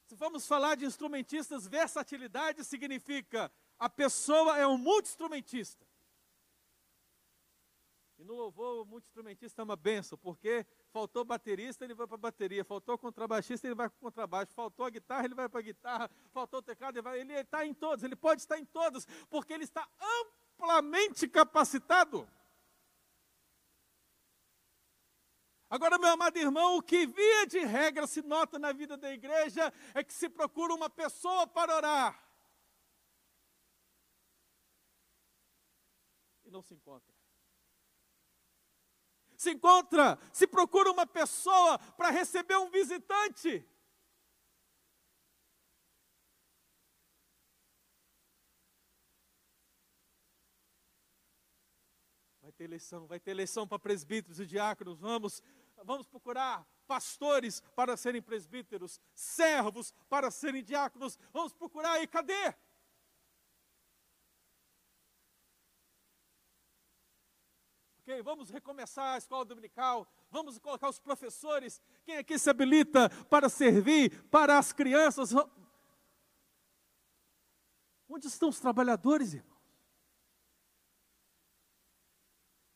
S1: Se vamos falar de instrumentistas, versatilidade significa a pessoa é um multi-instrumentista. E no louvor, o multi-instrumentista é uma benção, porque faltou baterista, ele vai para a bateria, faltou contrabaixista, ele vai para o contrabaixo, faltou a guitarra, ele vai para a guitarra, faltou o teclado, ele, vai, ele está em todos, ele pode estar em todos, porque ele está amplamente capacitado. Agora, meu amado irmão, o que via de regra se nota na vida da igreja é que se procura uma pessoa para orar. E não se encontra se encontra, se procura uma pessoa para receber um visitante. Vai ter eleição, vai ter eleição para presbíteros e diáconos. Vamos, vamos procurar pastores para serem presbíteros, servos para serem diáconos. Vamos procurar e cadê? Vamos recomeçar a escola dominical, vamos colocar os professores. Quem aqui se habilita para servir para as crianças? Onde estão os trabalhadores, irmãos?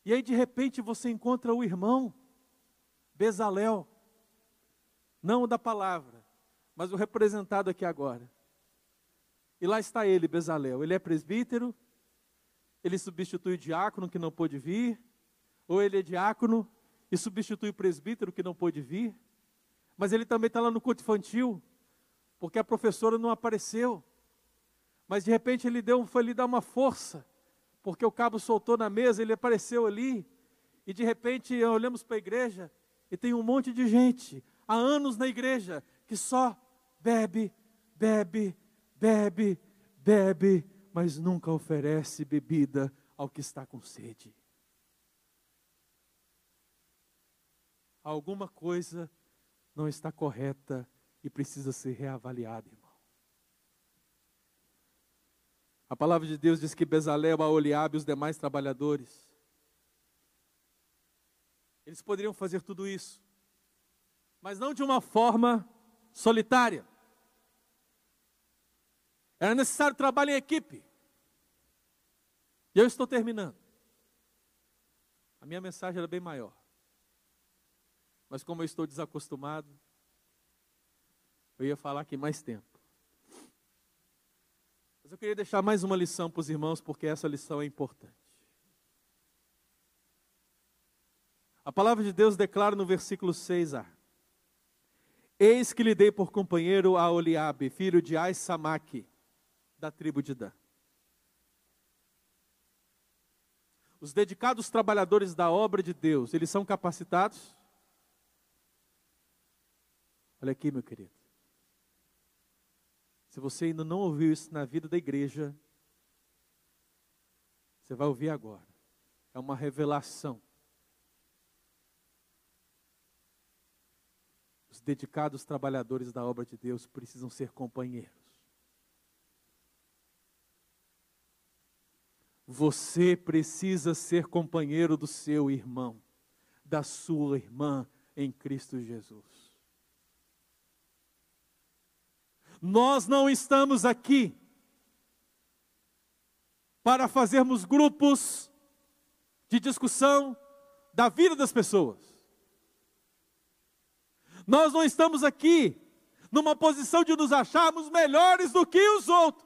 S1: E aí, de repente, você encontra o irmão Bezalel, não o da palavra, mas o representado aqui agora. E lá está ele, Bezalel. Ele é presbítero, ele substitui o diácono que não pôde vir, ou ele é diácono e substitui o presbítero que não pôde vir, mas ele também está lá no culto infantil, porque a professora não apareceu. Mas de repente ele deu, foi lhe dar uma força, porque o cabo soltou na mesa, ele apareceu ali, e de repente olhamos para a igreja e tem um monte de gente, há anos na igreja, que só bebe, bebe, bebe, bebe, mas nunca oferece bebida ao que está com sede. Alguma coisa não está correta e precisa ser reavaliada, irmão. A palavra de Deus diz que Bezalel, Aoliabe e os demais trabalhadores, eles poderiam fazer tudo isso, mas não de uma forma solitária. Era necessário trabalho em equipe. E eu estou terminando. A minha mensagem era bem maior. Mas como eu estou desacostumado, eu ia falar aqui mais tempo. Mas eu queria deixar mais uma lição para os irmãos, porque essa lição é importante. A palavra de Deus declara no versículo 6a: Eis que lhe dei por companheiro a Oliabe, filho de Aissamaque, da tribo de Dan. Os dedicados trabalhadores da obra de Deus, eles são capacitados? Olha aqui, meu querido. Se você ainda não ouviu isso na vida da igreja, você vai ouvir agora. É uma revelação. Os dedicados trabalhadores da obra de Deus precisam ser companheiros. Você precisa ser companheiro do seu irmão, da sua irmã em Cristo Jesus. Nós não estamos aqui para fazermos grupos de discussão da vida das pessoas. Nós não estamos aqui numa posição de nos acharmos melhores do que os outros.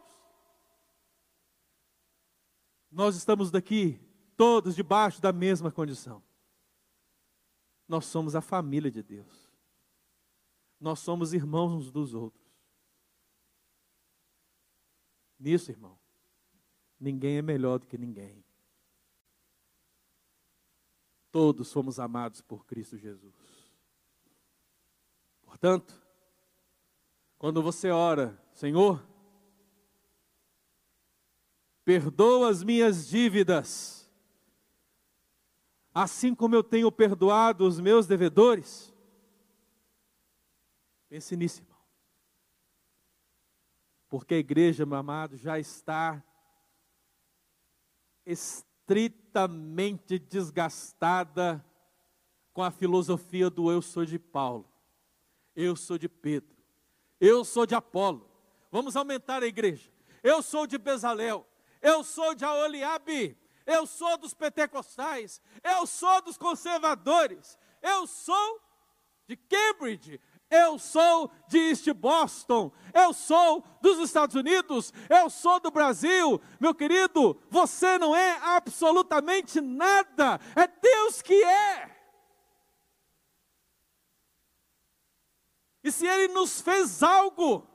S1: Nós estamos daqui todos debaixo da mesma condição. Nós somos a família de Deus. Nós somos irmãos uns dos outros. Nisso, irmão, ninguém é melhor do que ninguém. Todos somos amados por Cristo Jesus. Portanto, quando você ora, Senhor, perdoa as minhas dívidas, assim como eu tenho perdoado os meus devedores. Pense nisso, porque a igreja, meu amado, já está estritamente desgastada com a filosofia do eu sou de Paulo, eu sou de Pedro, eu sou de Apolo. Vamos aumentar a igreja. Eu sou de Bezalel, eu sou de Aoliabe, eu sou dos pentecostais, eu sou dos conservadores, eu sou de Cambridge, eu sou de East Boston, eu sou dos Estados Unidos, eu sou do Brasil. Meu querido, você não é absolutamente nada, é Deus que é. E se Ele nos fez algo,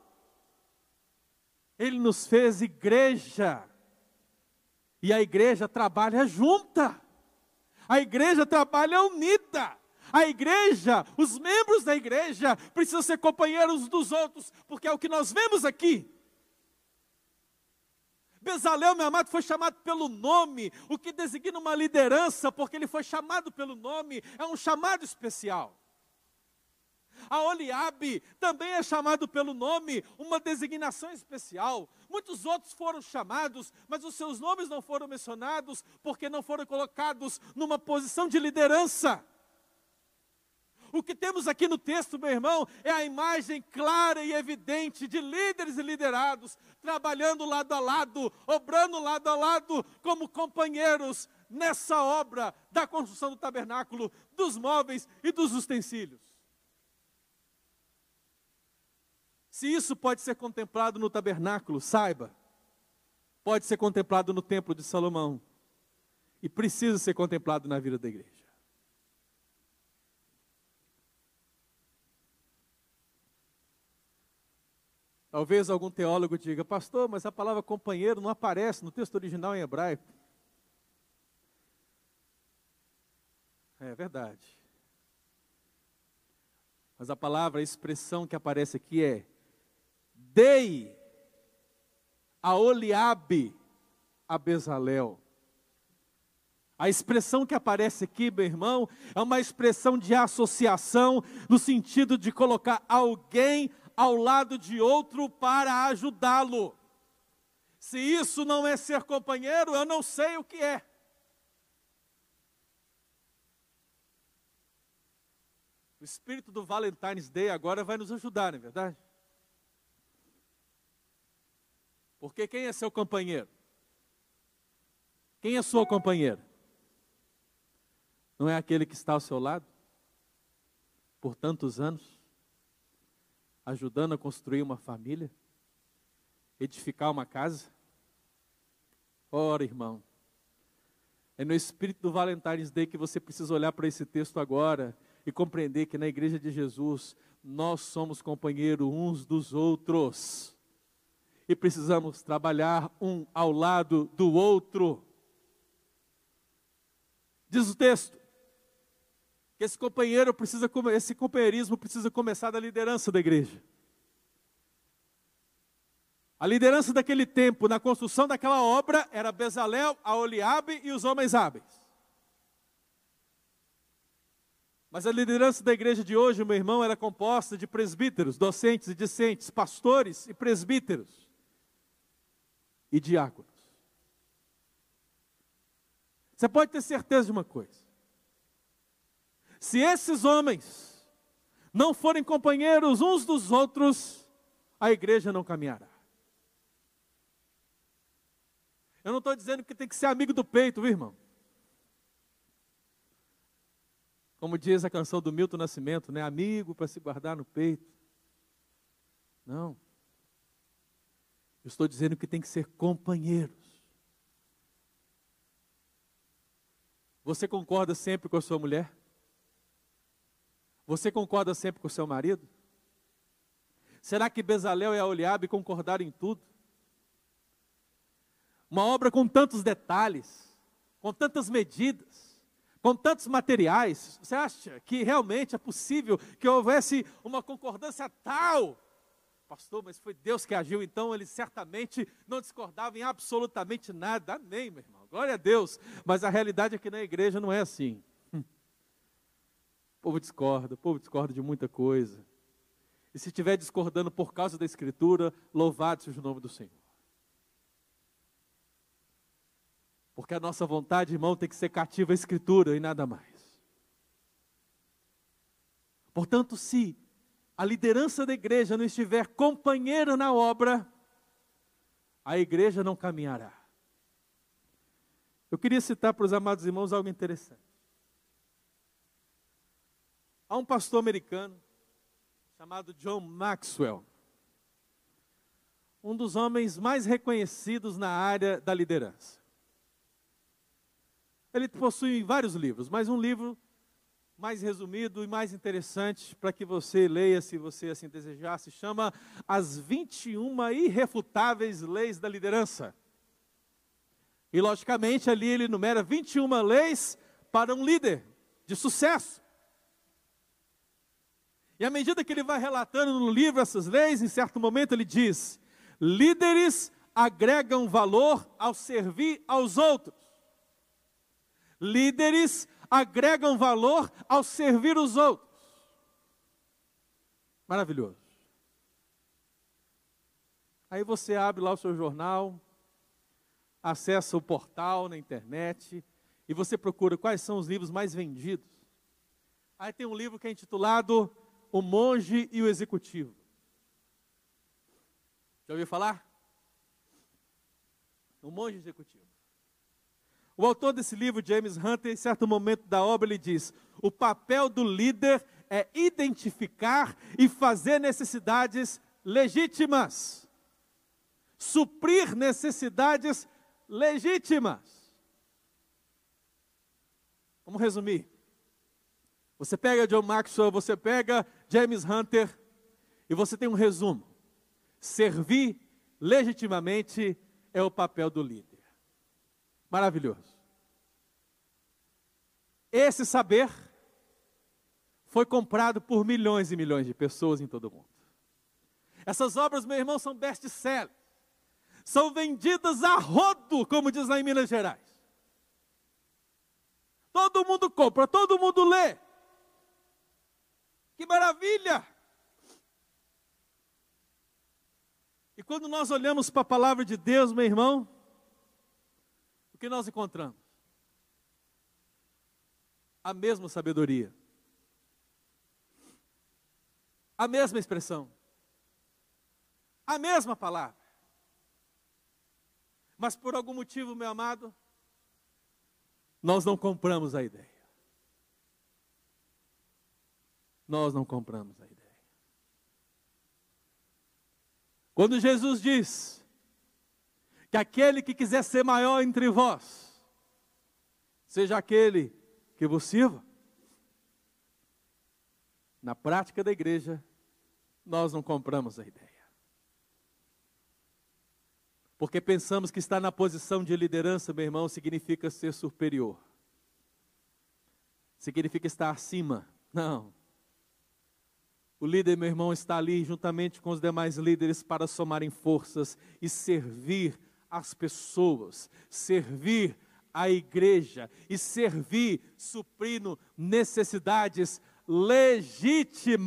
S1: Ele nos fez igreja, e a igreja trabalha junta, a igreja trabalha unida. A igreja, os membros da igreja, precisam ser companheiros dos outros, porque é o que nós vemos aqui. Bezalel, meu amado, foi chamado pelo nome, o que designa uma liderança, porque ele foi chamado pelo nome, é um chamado especial. A Oliabe também é chamado pelo nome, uma designação especial. Muitos outros foram chamados, mas os seus nomes não foram mencionados, porque não foram colocados numa posição de liderança. O que temos aqui no texto, meu irmão, é a imagem clara e evidente de líderes e liderados trabalhando lado a lado, obrando lado a lado como companheiros nessa obra da construção do tabernáculo, dos móveis e dos utensílios. Se isso pode ser contemplado no tabernáculo, saiba, pode ser contemplado no templo de Salomão e precisa ser contemplado na vida da igreja. Talvez algum teólogo diga, pastor, mas a palavra companheiro não aparece no texto original em hebraico. É verdade. Mas a palavra, a expressão que aparece aqui é: dei a Oliabe a Bezalel. A expressão que aparece aqui, meu irmão, é uma expressão de associação, no sentido de colocar alguém ao lado de outro para ajudá-lo. Se isso não é ser companheiro, eu não sei o que é. O espírito do Valentine's Day agora vai nos ajudar, não é verdade? Porque quem é seu companheiro? Quem é sua companheira? Não é aquele que está ao seu lado? Por tantos anos? Ajudando a construir uma família? Edificar uma casa? Ora, irmão, é no espírito do Valentine's Day que você precisa olhar para esse texto agora e compreender que na igreja de Jesus nós somos companheiros uns dos outros e precisamos trabalhar um ao lado do outro. Diz o texto que esse companheiro precisa, esse companheirismo precisa começar da liderança da igreja. A liderança daquele tempo na construção daquela obra era Bezalel, Aoliabe e os homens hábeis. Mas a liderança da igreja de hoje, meu irmão, ela é composta de presbíteros, docentes e discentes, pastores e presbíteros e diáconos. Você pode ter certeza de uma coisa: se esses homens não forem companheiros uns dos outros, a igreja não caminhará. Eu não estou dizendo que tem que ser amigo do peito, viu, irmão? Como diz a canção do Milton Nascimento, né? Amigo para se guardar no peito. Não. Eu estou dizendo que tem que ser companheiros. Você concorda sempre com a sua mulher? Você concorda sempre com o seu marido? Será que Bezalel e Aoliabe concordaram em tudo? Uma obra com tantos detalhes, com tantas medidas, com tantos materiais, você acha que realmente é possível que houvesse uma concordância tal? Pastor, mas foi Deus que agiu, então ele certamente não discordava em absolutamente nada. Amém, meu irmão. Glória a Deus. Mas a realidade é que na igreja não é assim. O povo discorda, o povo discorda de muita coisa. E se estiver discordando por causa da Escritura, louvado seja o nome do Senhor. Porque a nossa vontade, irmão, tem que ser cativa à Escritura e nada mais. Portanto, se a liderança da igreja não estiver companheira na obra, a igreja não caminhará. Eu queria citar para os amados irmãos algo interessante. Há um pastor americano chamado John Maxwell, um dos homens mais reconhecidos na área da liderança. Ele possui vários livros, mas um livro mais resumido e mais interessante para que você leia, se você assim desejar, se chama As 21 Irrefutáveis Leis da Liderança. E, logicamente, ali ele enumera 21 leis para um líder de sucesso. E à medida que ele vai relatando no livro essas leis, em certo momento ele diz: líderes agregam valor ao servir aos outros. Líderes agregam valor ao servir os outros. Maravilhoso. Aí você abre lá o seu jornal, acessa o portal na internet e você procura quais são os livros mais vendidos. Aí tem um livro que é intitulado O Monge e o Executivo. Já ouviu falar? O Monge Executivo. O autor desse livro, James Hunter, em certo momento da obra, ele diz: o papel do líder é identificar e fazer necessidades legítimas. Suprir necessidades legítimas. Vamos resumir. Você pega John Maxwell, você pega James Hunter e você tem um resumo. Servir legitimamente é o papel do líder. Maravilhoso. Esse saber foi comprado por milhões e milhões de pessoas em todo o mundo. Essas obras, meu irmão, são best-sellers. São vendidas a rodo, como diz lá em Minas Gerais. Todo mundo compra, todo mundo lê. Que maravilha! E quando nós olhamos para a palavra de Deus, meu irmão, o que nós encontramos? A mesma sabedoria, a mesma expressão, a mesma palavra. Mas por algum motivo, meu amado, nós não compramos a ideia. Nós não compramos a ideia. Quando Jesus diz que aquele que quiser ser maior entre vós, seja aquele que vos sirva, na prática da igreja, nós não compramos a ideia. Porque pensamos que estar na posição de liderança, meu irmão, significa ser superior. Significa estar acima. Não. O líder, meu irmão, está ali juntamente com os demais líderes para somarem forças e servir as pessoas, servir a igreja e servir suprindo necessidades legítimas.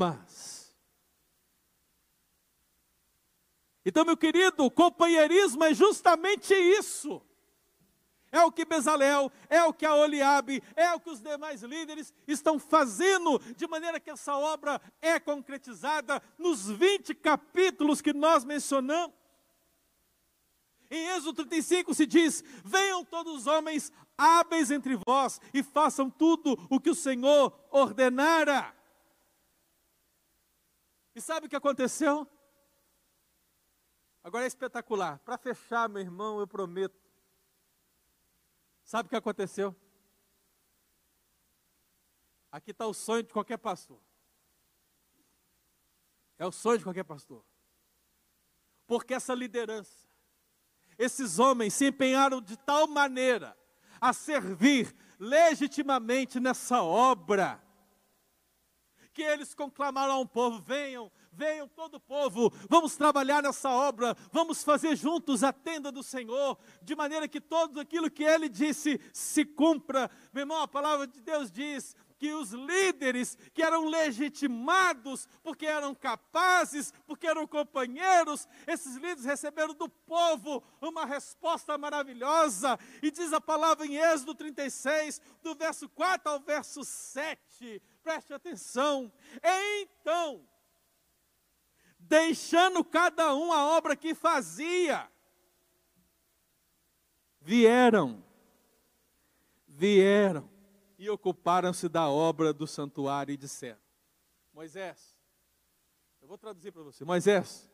S1: Então, meu querido, companheirismo é justamente isso. É o que Bezalel, é o que a Oliabe, é o que os demais líderes estão fazendo, de maneira que essa obra é concretizada nos 20 capítulos que nós mencionamos. Em Êxodo 35 se diz: Venham todos os homens hábeis entre vós e façam tudo o que o Senhor ordenara. E sabe o que aconteceu? Agora é espetacular. Para fechar, meu irmão, eu prometo Sabe o que aconteceu? Aqui está o sonho de qualquer pastor. É o sonho de qualquer pastor. Porque essa liderança, esses homens se empenharam de tal maneira a servir legitimamente nessa obra, que eles conclamaram ao povo: venham, venham todo o povo, vamos trabalhar nessa obra, vamos fazer juntos a tenda do Senhor, de maneira que tudo aquilo que ele disse se cumpra. Meu irmão, a palavra de Deus diz que os líderes que eram legitimados, porque eram capazes, porque eram companheiros, esses líderes receberam do povo uma resposta maravilhosa. E diz a palavra em Êxodo 36, do verso 4 ao verso 7. Preste atenção. Então, deixando cada um a obra que fazia. Vieram, vieram e ocuparam-se da obra do santuário e disseram: Moisés, eu vou traduzir para você, Moisés,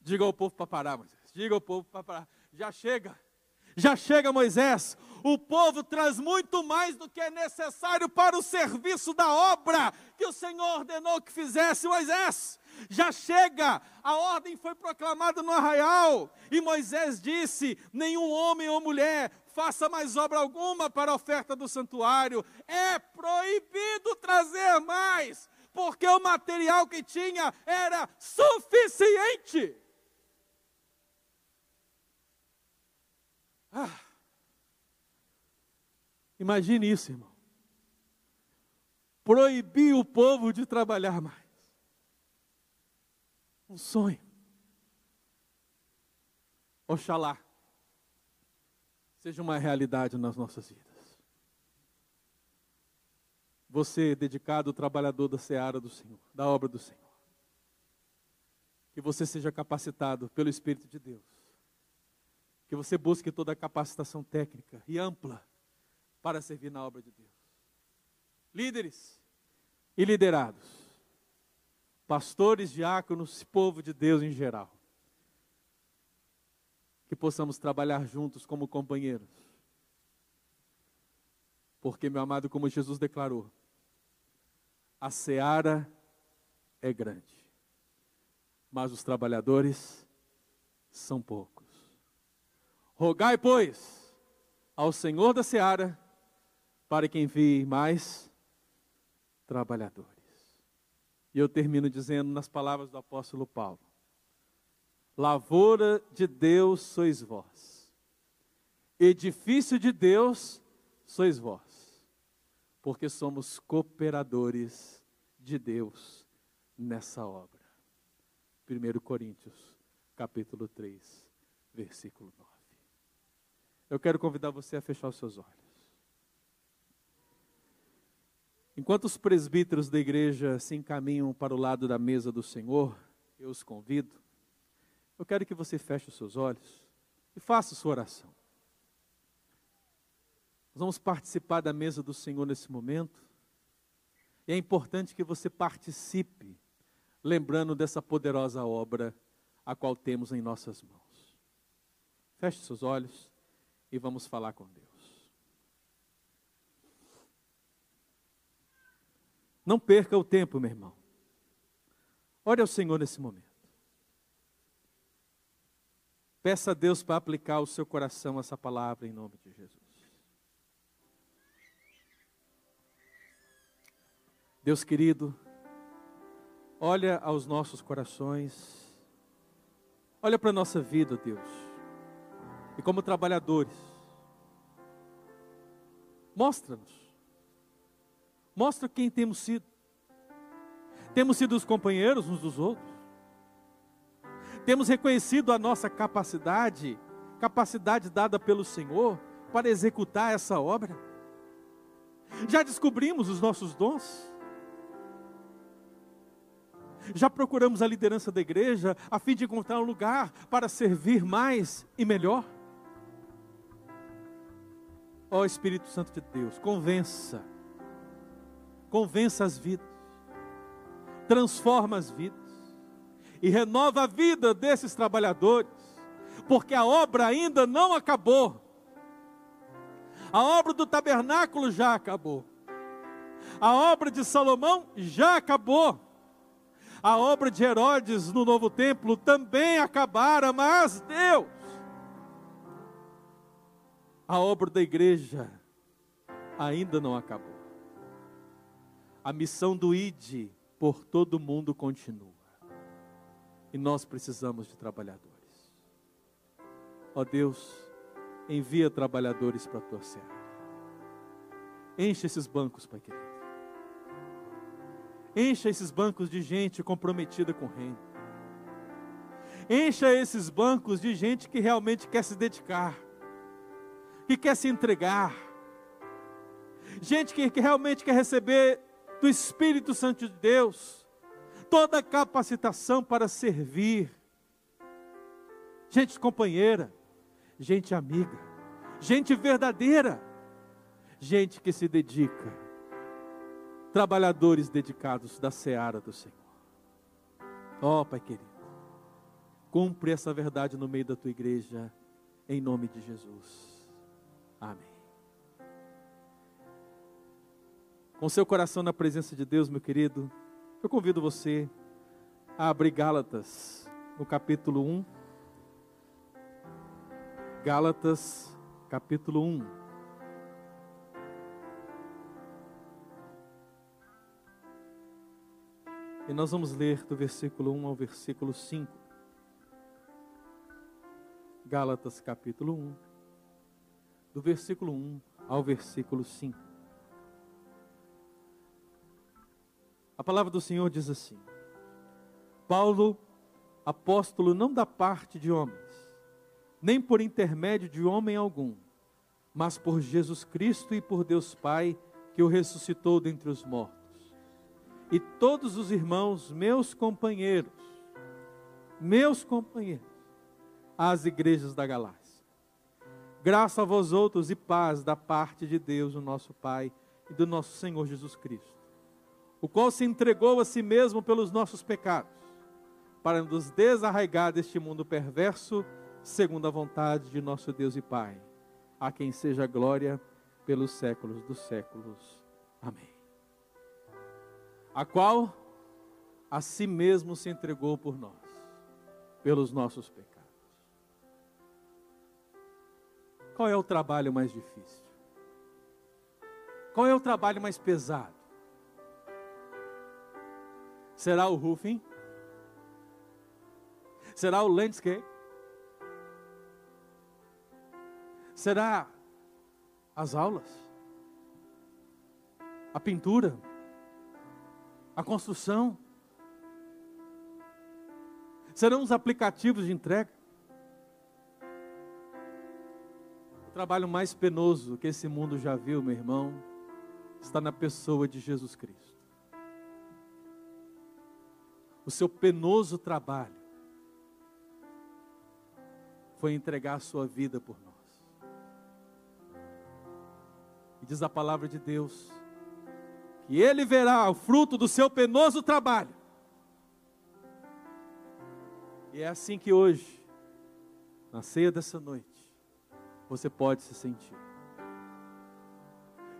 S1: diga ao povo para parar, Moisés, diga ao povo para parar, já chega, já chega, Moisés, o povo traz muito mais do que é necessário para o serviço da obra que o Senhor ordenou que fizesse, Moisés. Já chega, a ordem foi proclamada no arraial, e Moisés disse: nenhum homem ou mulher faça mais obra alguma para a oferta do santuário, é proibido trazer mais, porque o material que tinha era suficiente. Ah, imagine isso, irmão. Proibir o povo de trabalhar mais um sonho. Oxalá seja uma realidade nas nossas vidas. Você, dedicado trabalhador da seara do Senhor, da obra do Senhor. Que você seja capacitado pelo Espírito de Deus. Que você busque toda a capacitação técnica e ampla para servir na obra de Deus. Líderes e liderados pastores, diáconos, povo de Deus em geral. Que possamos trabalhar juntos como companheiros. Porque, meu amado, como Jesus declarou, a seara é grande, mas os trabalhadores são poucos. Rogai, pois, ao Senhor da seara, para que envie mais trabalhadores. E eu termino dizendo nas palavras do apóstolo Paulo: Lavoura de Deus sois vós, edifício de Deus sois vós, porque somos cooperadores de Deus nessa obra. 1 Coríntios, capítulo 3, versículo 9. Eu quero convidar você a fechar os seus olhos. Enquanto os presbíteros da igreja se encaminham para o lado da mesa do Senhor, eu os convido. Eu quero que você feche os seus olhos e faça sua oração. Nós vamos participar da mesa do Senhor nesse momento. E é importante que você participe, lembrando dessa poderosa obra a qual temos em nossas mãos. Feche seus olhos e vamos falar com Deus. Não perca o tempo, meu irmão. Ore ao Senhor nesse momento. Peça a Deus para aplicar ao seu coração essa palavra em nome de Jesus. Deus querido, olha aos nossos corações, olha para a nossa vida, Deus, e como trabalhadores, mostra-nos Mostra quem temos sido. Temos sido os companheiros uns dos outros. Temos reconhecido a nossa capacidade, capacidade dada pelo Senhor para executar essa obra. Já descobrimos os nossos dons. Já procuramos a liderança da igreja a fim de encontrar um lugar para servir mais e melhor. Ó oh, Espírito Santo de Deus, convença convença as vidas, transforma as vidas e renova a vida desses trabalhadores, porque a obra ainda não acabou. A obra do tabernáculo já acabou. A obra de Salomão já acabou. A obra de Herodes no novo templo também acabara, mas Deus, a obra da igreja ainda não acabou a missão do ID por todo o mundo continua. E nós precisamos de trabalhadores. Ó oh Deus, envia trabalhadores para a tua serra. Enche esses bancos, Pai querido. Encha esses bancos de gente comprometida com o reino. Encha esses bancos de gente que realmente quer se dedicar, que quer se entregar. Gente que, realmente quer receber do Espírito Santo de Deus, toda capacitação para servir. Gente companheira, gente amiga, gente verdadeira, gente que se dedica, trabalhadores dedicados da seara do Senhor. Ó oh, Pai querido, cumpre essa verdade no meio da tua igreja, em nome de Jesus. Amém. com seu coração na presença de Deus, meu querido, eu convido você a abrir Gálatas, no capítulo 1. Gálatas, capítulo 1. E nós vamos ler do versículo 1 ao versículo 5. Gálatas, capítulo 1, do versículo 1 ao versículo 5. A palavra do Senhor diz assim: Paulo, apóstolo não da parte de homens, nem por intermédio de homem algum, mas por Jesus Cristo e por Deus Pai, que o ressuscitou dentre os mortos. E todos os irmãos, meus companheiros, meus companheiros, às igrejas da Galácia. Graça a vós outros e paz da parte de Deus, o nosso Pai, e do nosso Senhor Jesus Cristo o qual se entregou a si mesmo pelos nossos pecados, para nos desarraigar deste mundo perverso, segundo a vontade de nosso Deus e Pai, a quem seja glória pelos séculos dos séculos. Amém. A qual a si mesmo se entregou por nós, pelos nossos pecados. Qual é o trabalho mais difícil? Qual é o trabalho mais pesado? Será o roofing? Será o landscape? Será as aulas? A pintura? A construção? Serão os aplicativos de entrega? Trabalho mais penoso que esse mundo já viu, meu irmão, está na pessoa de Jesus Cristo. O seu penoso trabalho foi entregar a sua vida por nós. E diz a palavra de Deus que ele verá o fruto do seu penoso trabalho. E é assim que hoje, na ceia dessa noite, você pode se sentir.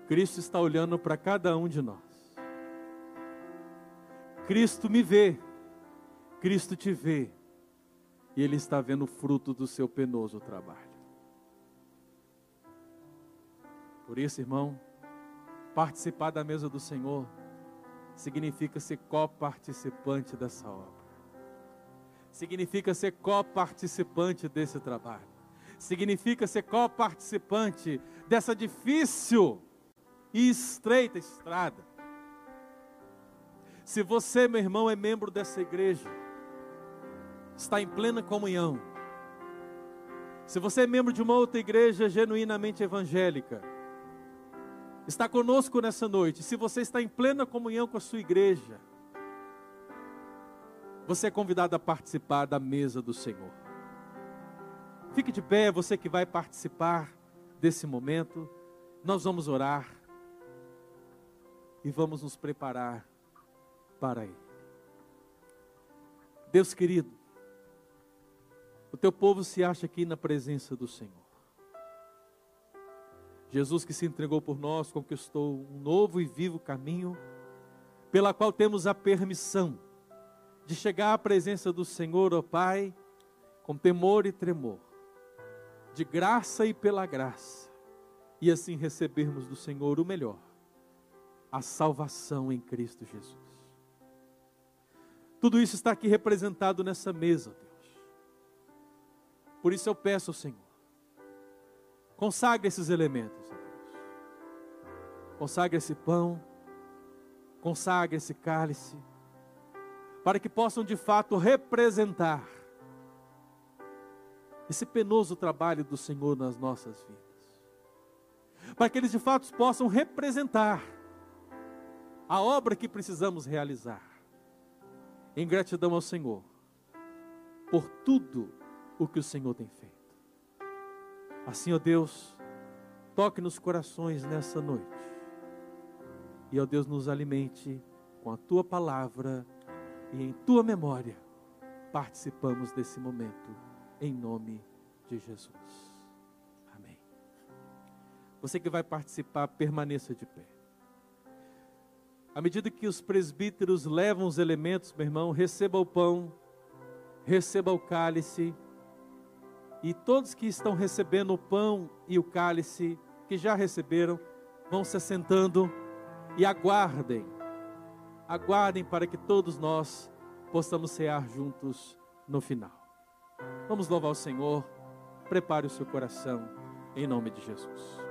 S1: Cristo está olhando para cada um de nós. Cristo me vê, Cristo te vê, e Ele está vendo o fruto do seu penoso trabalho. Por isso, irmão, participar da mesa do Senhor significa ser coparticipante dessa obra. Significa ser coparticipante desse trabalho. Significa ser coparticipante dessa difícil e estreita estrada. Se você, meu irmão, é membro dessa igreja, está em plena comunhão. Se você é membro de uma outra igreja genuinamente evangélica, está conosco nessa noite. Se você está em plena comunhão com a sua igreja, você é convidado a participar da mesa do Senhor. Fique de pé, você que vai participar desse momento. Nós vamos orar e vamos nos preparar para Ele. Deus querido, o teu povo se acha aqui na presença do Senhor. Jesus que se entregou por nós, conquistou um novo e vivo caminho, pela qual temos a permissão de chegar à presença do Senhor, ó Pai, com temor e tremor, de graça e pela graça, e assim recebermos do Senhor o melhor a salvação em Cristo Jesus. Tudo isso está aqui representado nessa mesa, Deus. Por isso eu peço ao Senhor, consagre esses elementos, Deus. Consagre esse pão, consagre esse cálice, para que possam de fato representar esse penoso trabalho do Senhor nas nossas vidas. Para que eles de fato possam representar a obra que precisamos realizar. Em gratidão ao Senhor, por tudo o que o Senhor tem feito. Assim, ó Deus, toque nos corações nessa noite. E, ó Deus, nos alimente com a tua palavra e em tua memória. Participamos desse momento, em nome de Jesus. Amém. Você que vai participar, permaneça de pé. À medida que os presbíteros levam os elementos, meu irmão, receba o pão, receba o cálice, e todos que estão recebendo o pão e o cálice, que já receberam, vão se assentando e aguardem, aguardem para que todos nós possamos cear juntos no final. Vamos louvar o Senhor, prepare o seu coração, em nome de Jesus.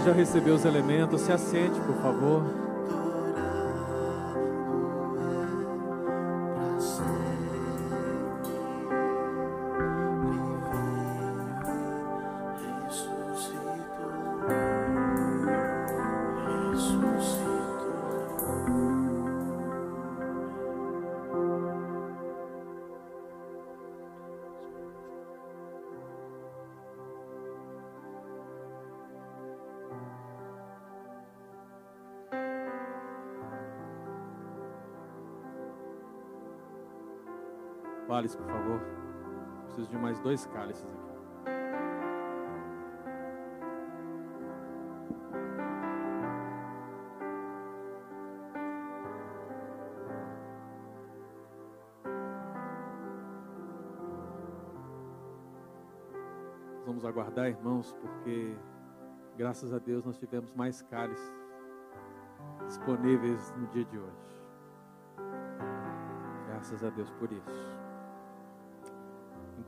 S1: Já recebeu os elementos, se assente, por favor. Dois cálices aqui. Vamos aguardar, irmãos, porque graças a Deus nós tivemos mais cálices disponíveis no dia de hoje. Graças a Deus por isso.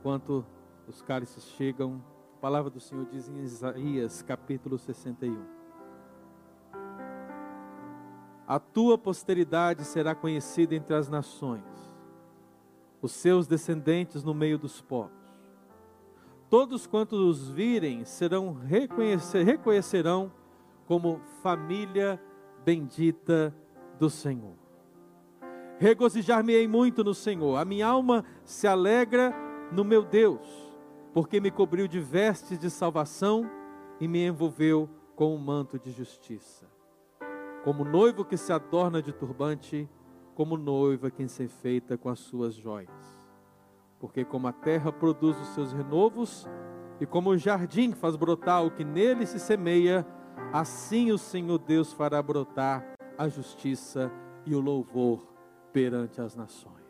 S1: Enquanto os cálices chegam, a palavra do Senhor diz em Isaías capítulo 61. A tua posteridade será conhecida entre as nações, os seus descendentes no meio dos povos. Todos quantos os virem serão reconhecer, reconhecerão como família bendita do Senhor. Regozijar-me-ei muito no Senhor, a minha alma se alegra no meu Deus, porque me cobriu de vestes de salvação e me envolveu com um manto de justiça. Como noivo que se adorna de turbante, como noiva que se enfeita com as suas joias. Porque como a terra produz os seus renovos, e como o jardim faz brotar o que nele se semeia, assim o Senhor Deus fará brotar a justiça e o louvor perante as nações.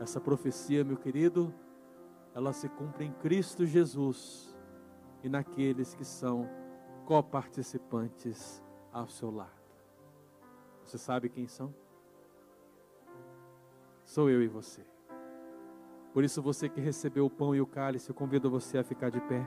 S1: Essa profecia, meu querido, ela se cumpre em Cristo Jesus e naqueles que são coparticipantes ao seu lado. Você sabe quem são? Sou eu e você. Por isso, você que recebeu o pão e o cálice, eu convido você a ficar de pé.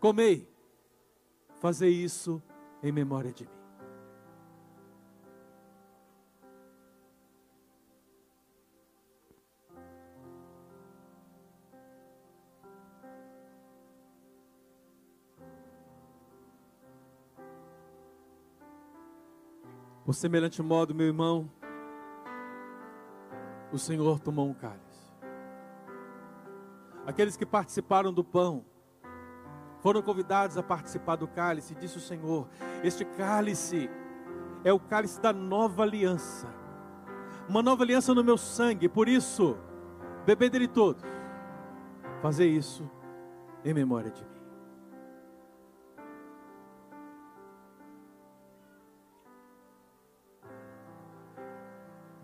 S1: Comei, fazei isso em memória de mim. Por semelhante modo, meu irmão, o Senhor tomou um cálice. Aqueles que participaram do pão foram convidados a participar do cálice, disse o Senhor: Este cálice é o cálice da nova aliança, uma nova aliança no meu sangue, por isso, bebei dele todos, fazer isso em memória de mim.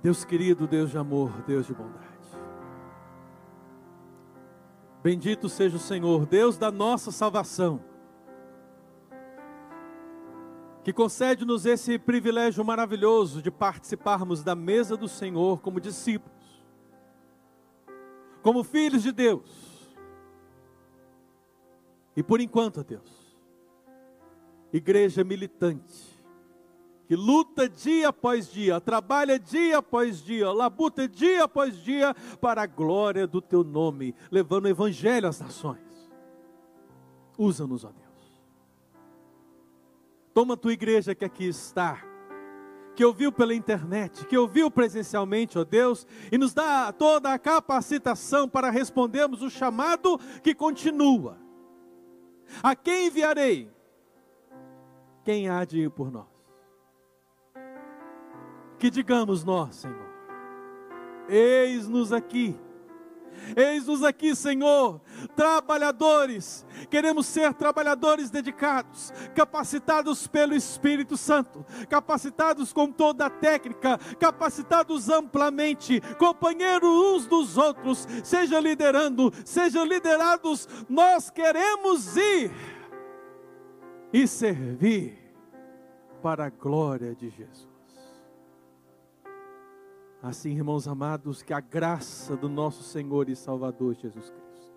S1: Deus querido, Deus de amor, Deus de bondade. Bendito seja o Senhor, Deus da nossa salvação, que concede-nos esse privilégio maravilhoso de participarmos da mesa do Senhor como discípulos, como filhos de Deus. E por enquanto, Deus, igreja militante, que luta dia após dia, trabalha dia após dia, labuta dia após dia para a glória do teu nome, levando o evangelho às nações. Usa-nos, ó Deus. Toma a tua igreja que aqui está, que ouviu pela internet, que ouviu presencialmente, ó Deus, e nos dá toda a capacitação para respondermos o chamado que continua. A quem enviarei? Quem há de ir por nós? Que digamos nós, Senhor: Eis-nos aqui. Eis-nos aqui, Senhor, trabalhadores, queremos ser trabalhadores dedicados, capacitados pelo Espírito Santo, capacitados com toda a técnica, capacitados amplamente, companheiros uns dos outros, seja liderando, sejam liderados, nós queremos ir e servir para a glória de Jesus. Assim, irmãos amados, que a graça do nosso Senhor e Salvador Jesus Cristo,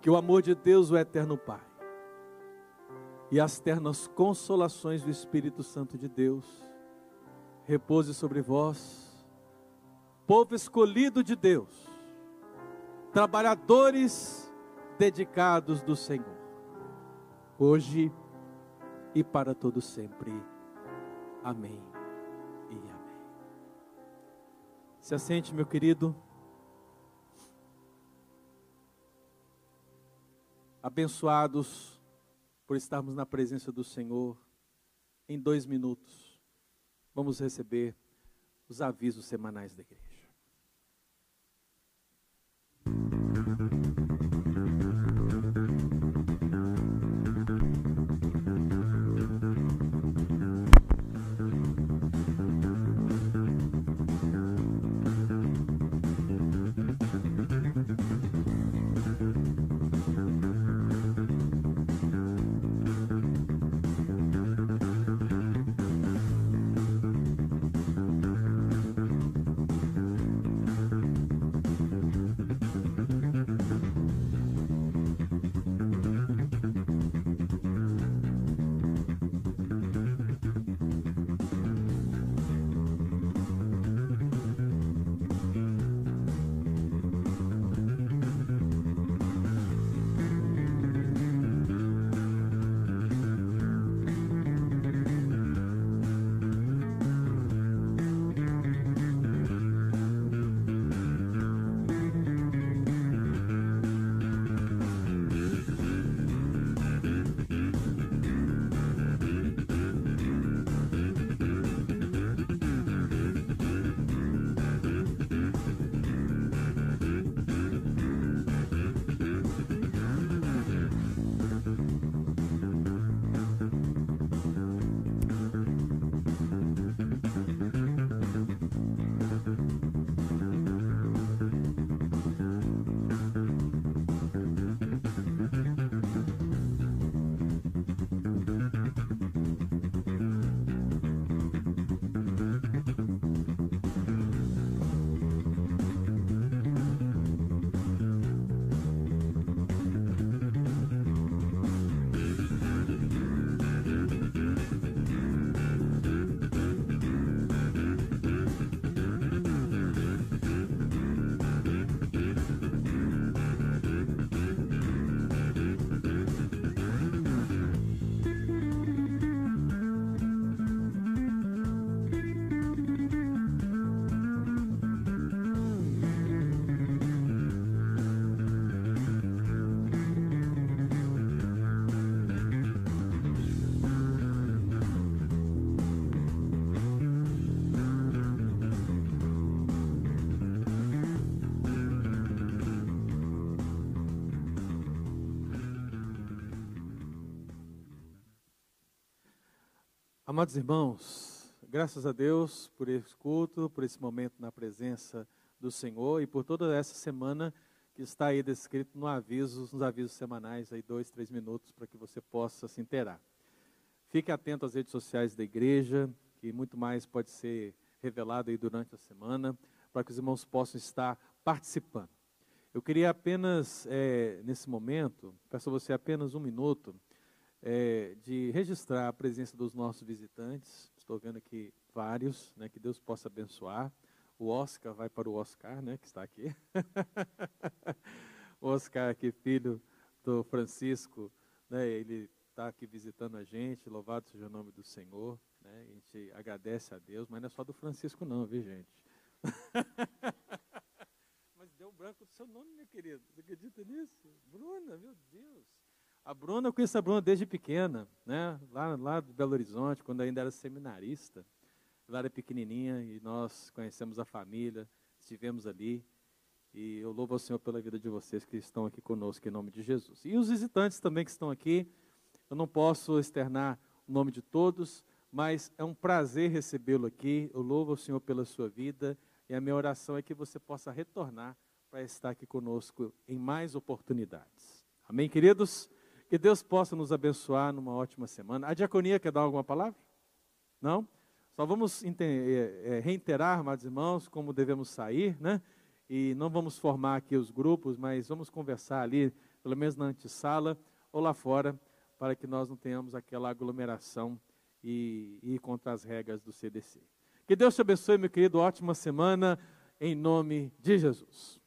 S1: que o amor de Deus, o eterno Pai, e as ternas consolações do Espírito Santo de Deus, repouse sobre vós, povo escolhido de Deus, trabalhadores dedicados do Senhor, hoje e para todo sempre. Amém. Se assente, meu querido. Abençoados por estarmos na presença do Senhor. Em dois minutos, vamos receber os avisos semanais da igreja. Amados irmãos, graças a Deus por esse culto, por esse momento na presença do Senhor e por toda essa semana que está aí descrito no aviso, nos avisos semanais, aí dois, três minutos para que você possa se inteirar. Fique atento às redes sociais da igreja, que muito mais pode ser revelado aí durante a semana, para que os irmãos possam estar participando. Eu queria apenas, é, nesse momento, peço a você apenas um minuto, é, de registrar a presença dos nossos visitantes. Estou vendo aqui vários, né, que Deus possa abençoar. O Oscar vai para o Oscar, né, que está aqui. o Oscar aqui, filho do Francisco, né, ele está aqui visitando a gente, louvado seja o nome do Senhor. Né, a gente agradece a Deus, mas não é só do Francisco não, viu gente? mas deu branco do seu nome, minha querida. Você acredita nisso? Bruna, meu Deus. A Bruna, eu conheço a Bruna desde pequena, né? lá, lá do Belo Horizonte, quando ainda era seminarista. Ela era pequenininha e nós conhecemos a família, estivemos ali. E eu louvo ao Senhor pela vida de vocês que estão aqui conosco, em nome de Jesus. E os visitantes também que estão aqui, eu não posso externar o nome de todos, mas é um prazer recebê-lo aqui. Eu louvo ao Senhor pela sua vida e a minha oração é que você possa retornar para estar aqui conosco em mais oportunidades. Amém, queridos? Que Deus possa nos abençoar numa ótima semana. A diaconia quer dar alguma palavra? Não? Só vamos é, é, reiterar, amados irmãos, como devemos sair, né? E não vamos formar aqui os grupos, mas vamos conversar ali, pelo menos na antessala ou lá fora, para que nós não tenhamos aquela aglomeração e ir contra as regras do CDC. Que Deus te abençoe, meu querido. Ótima semana, em nome de Jesus.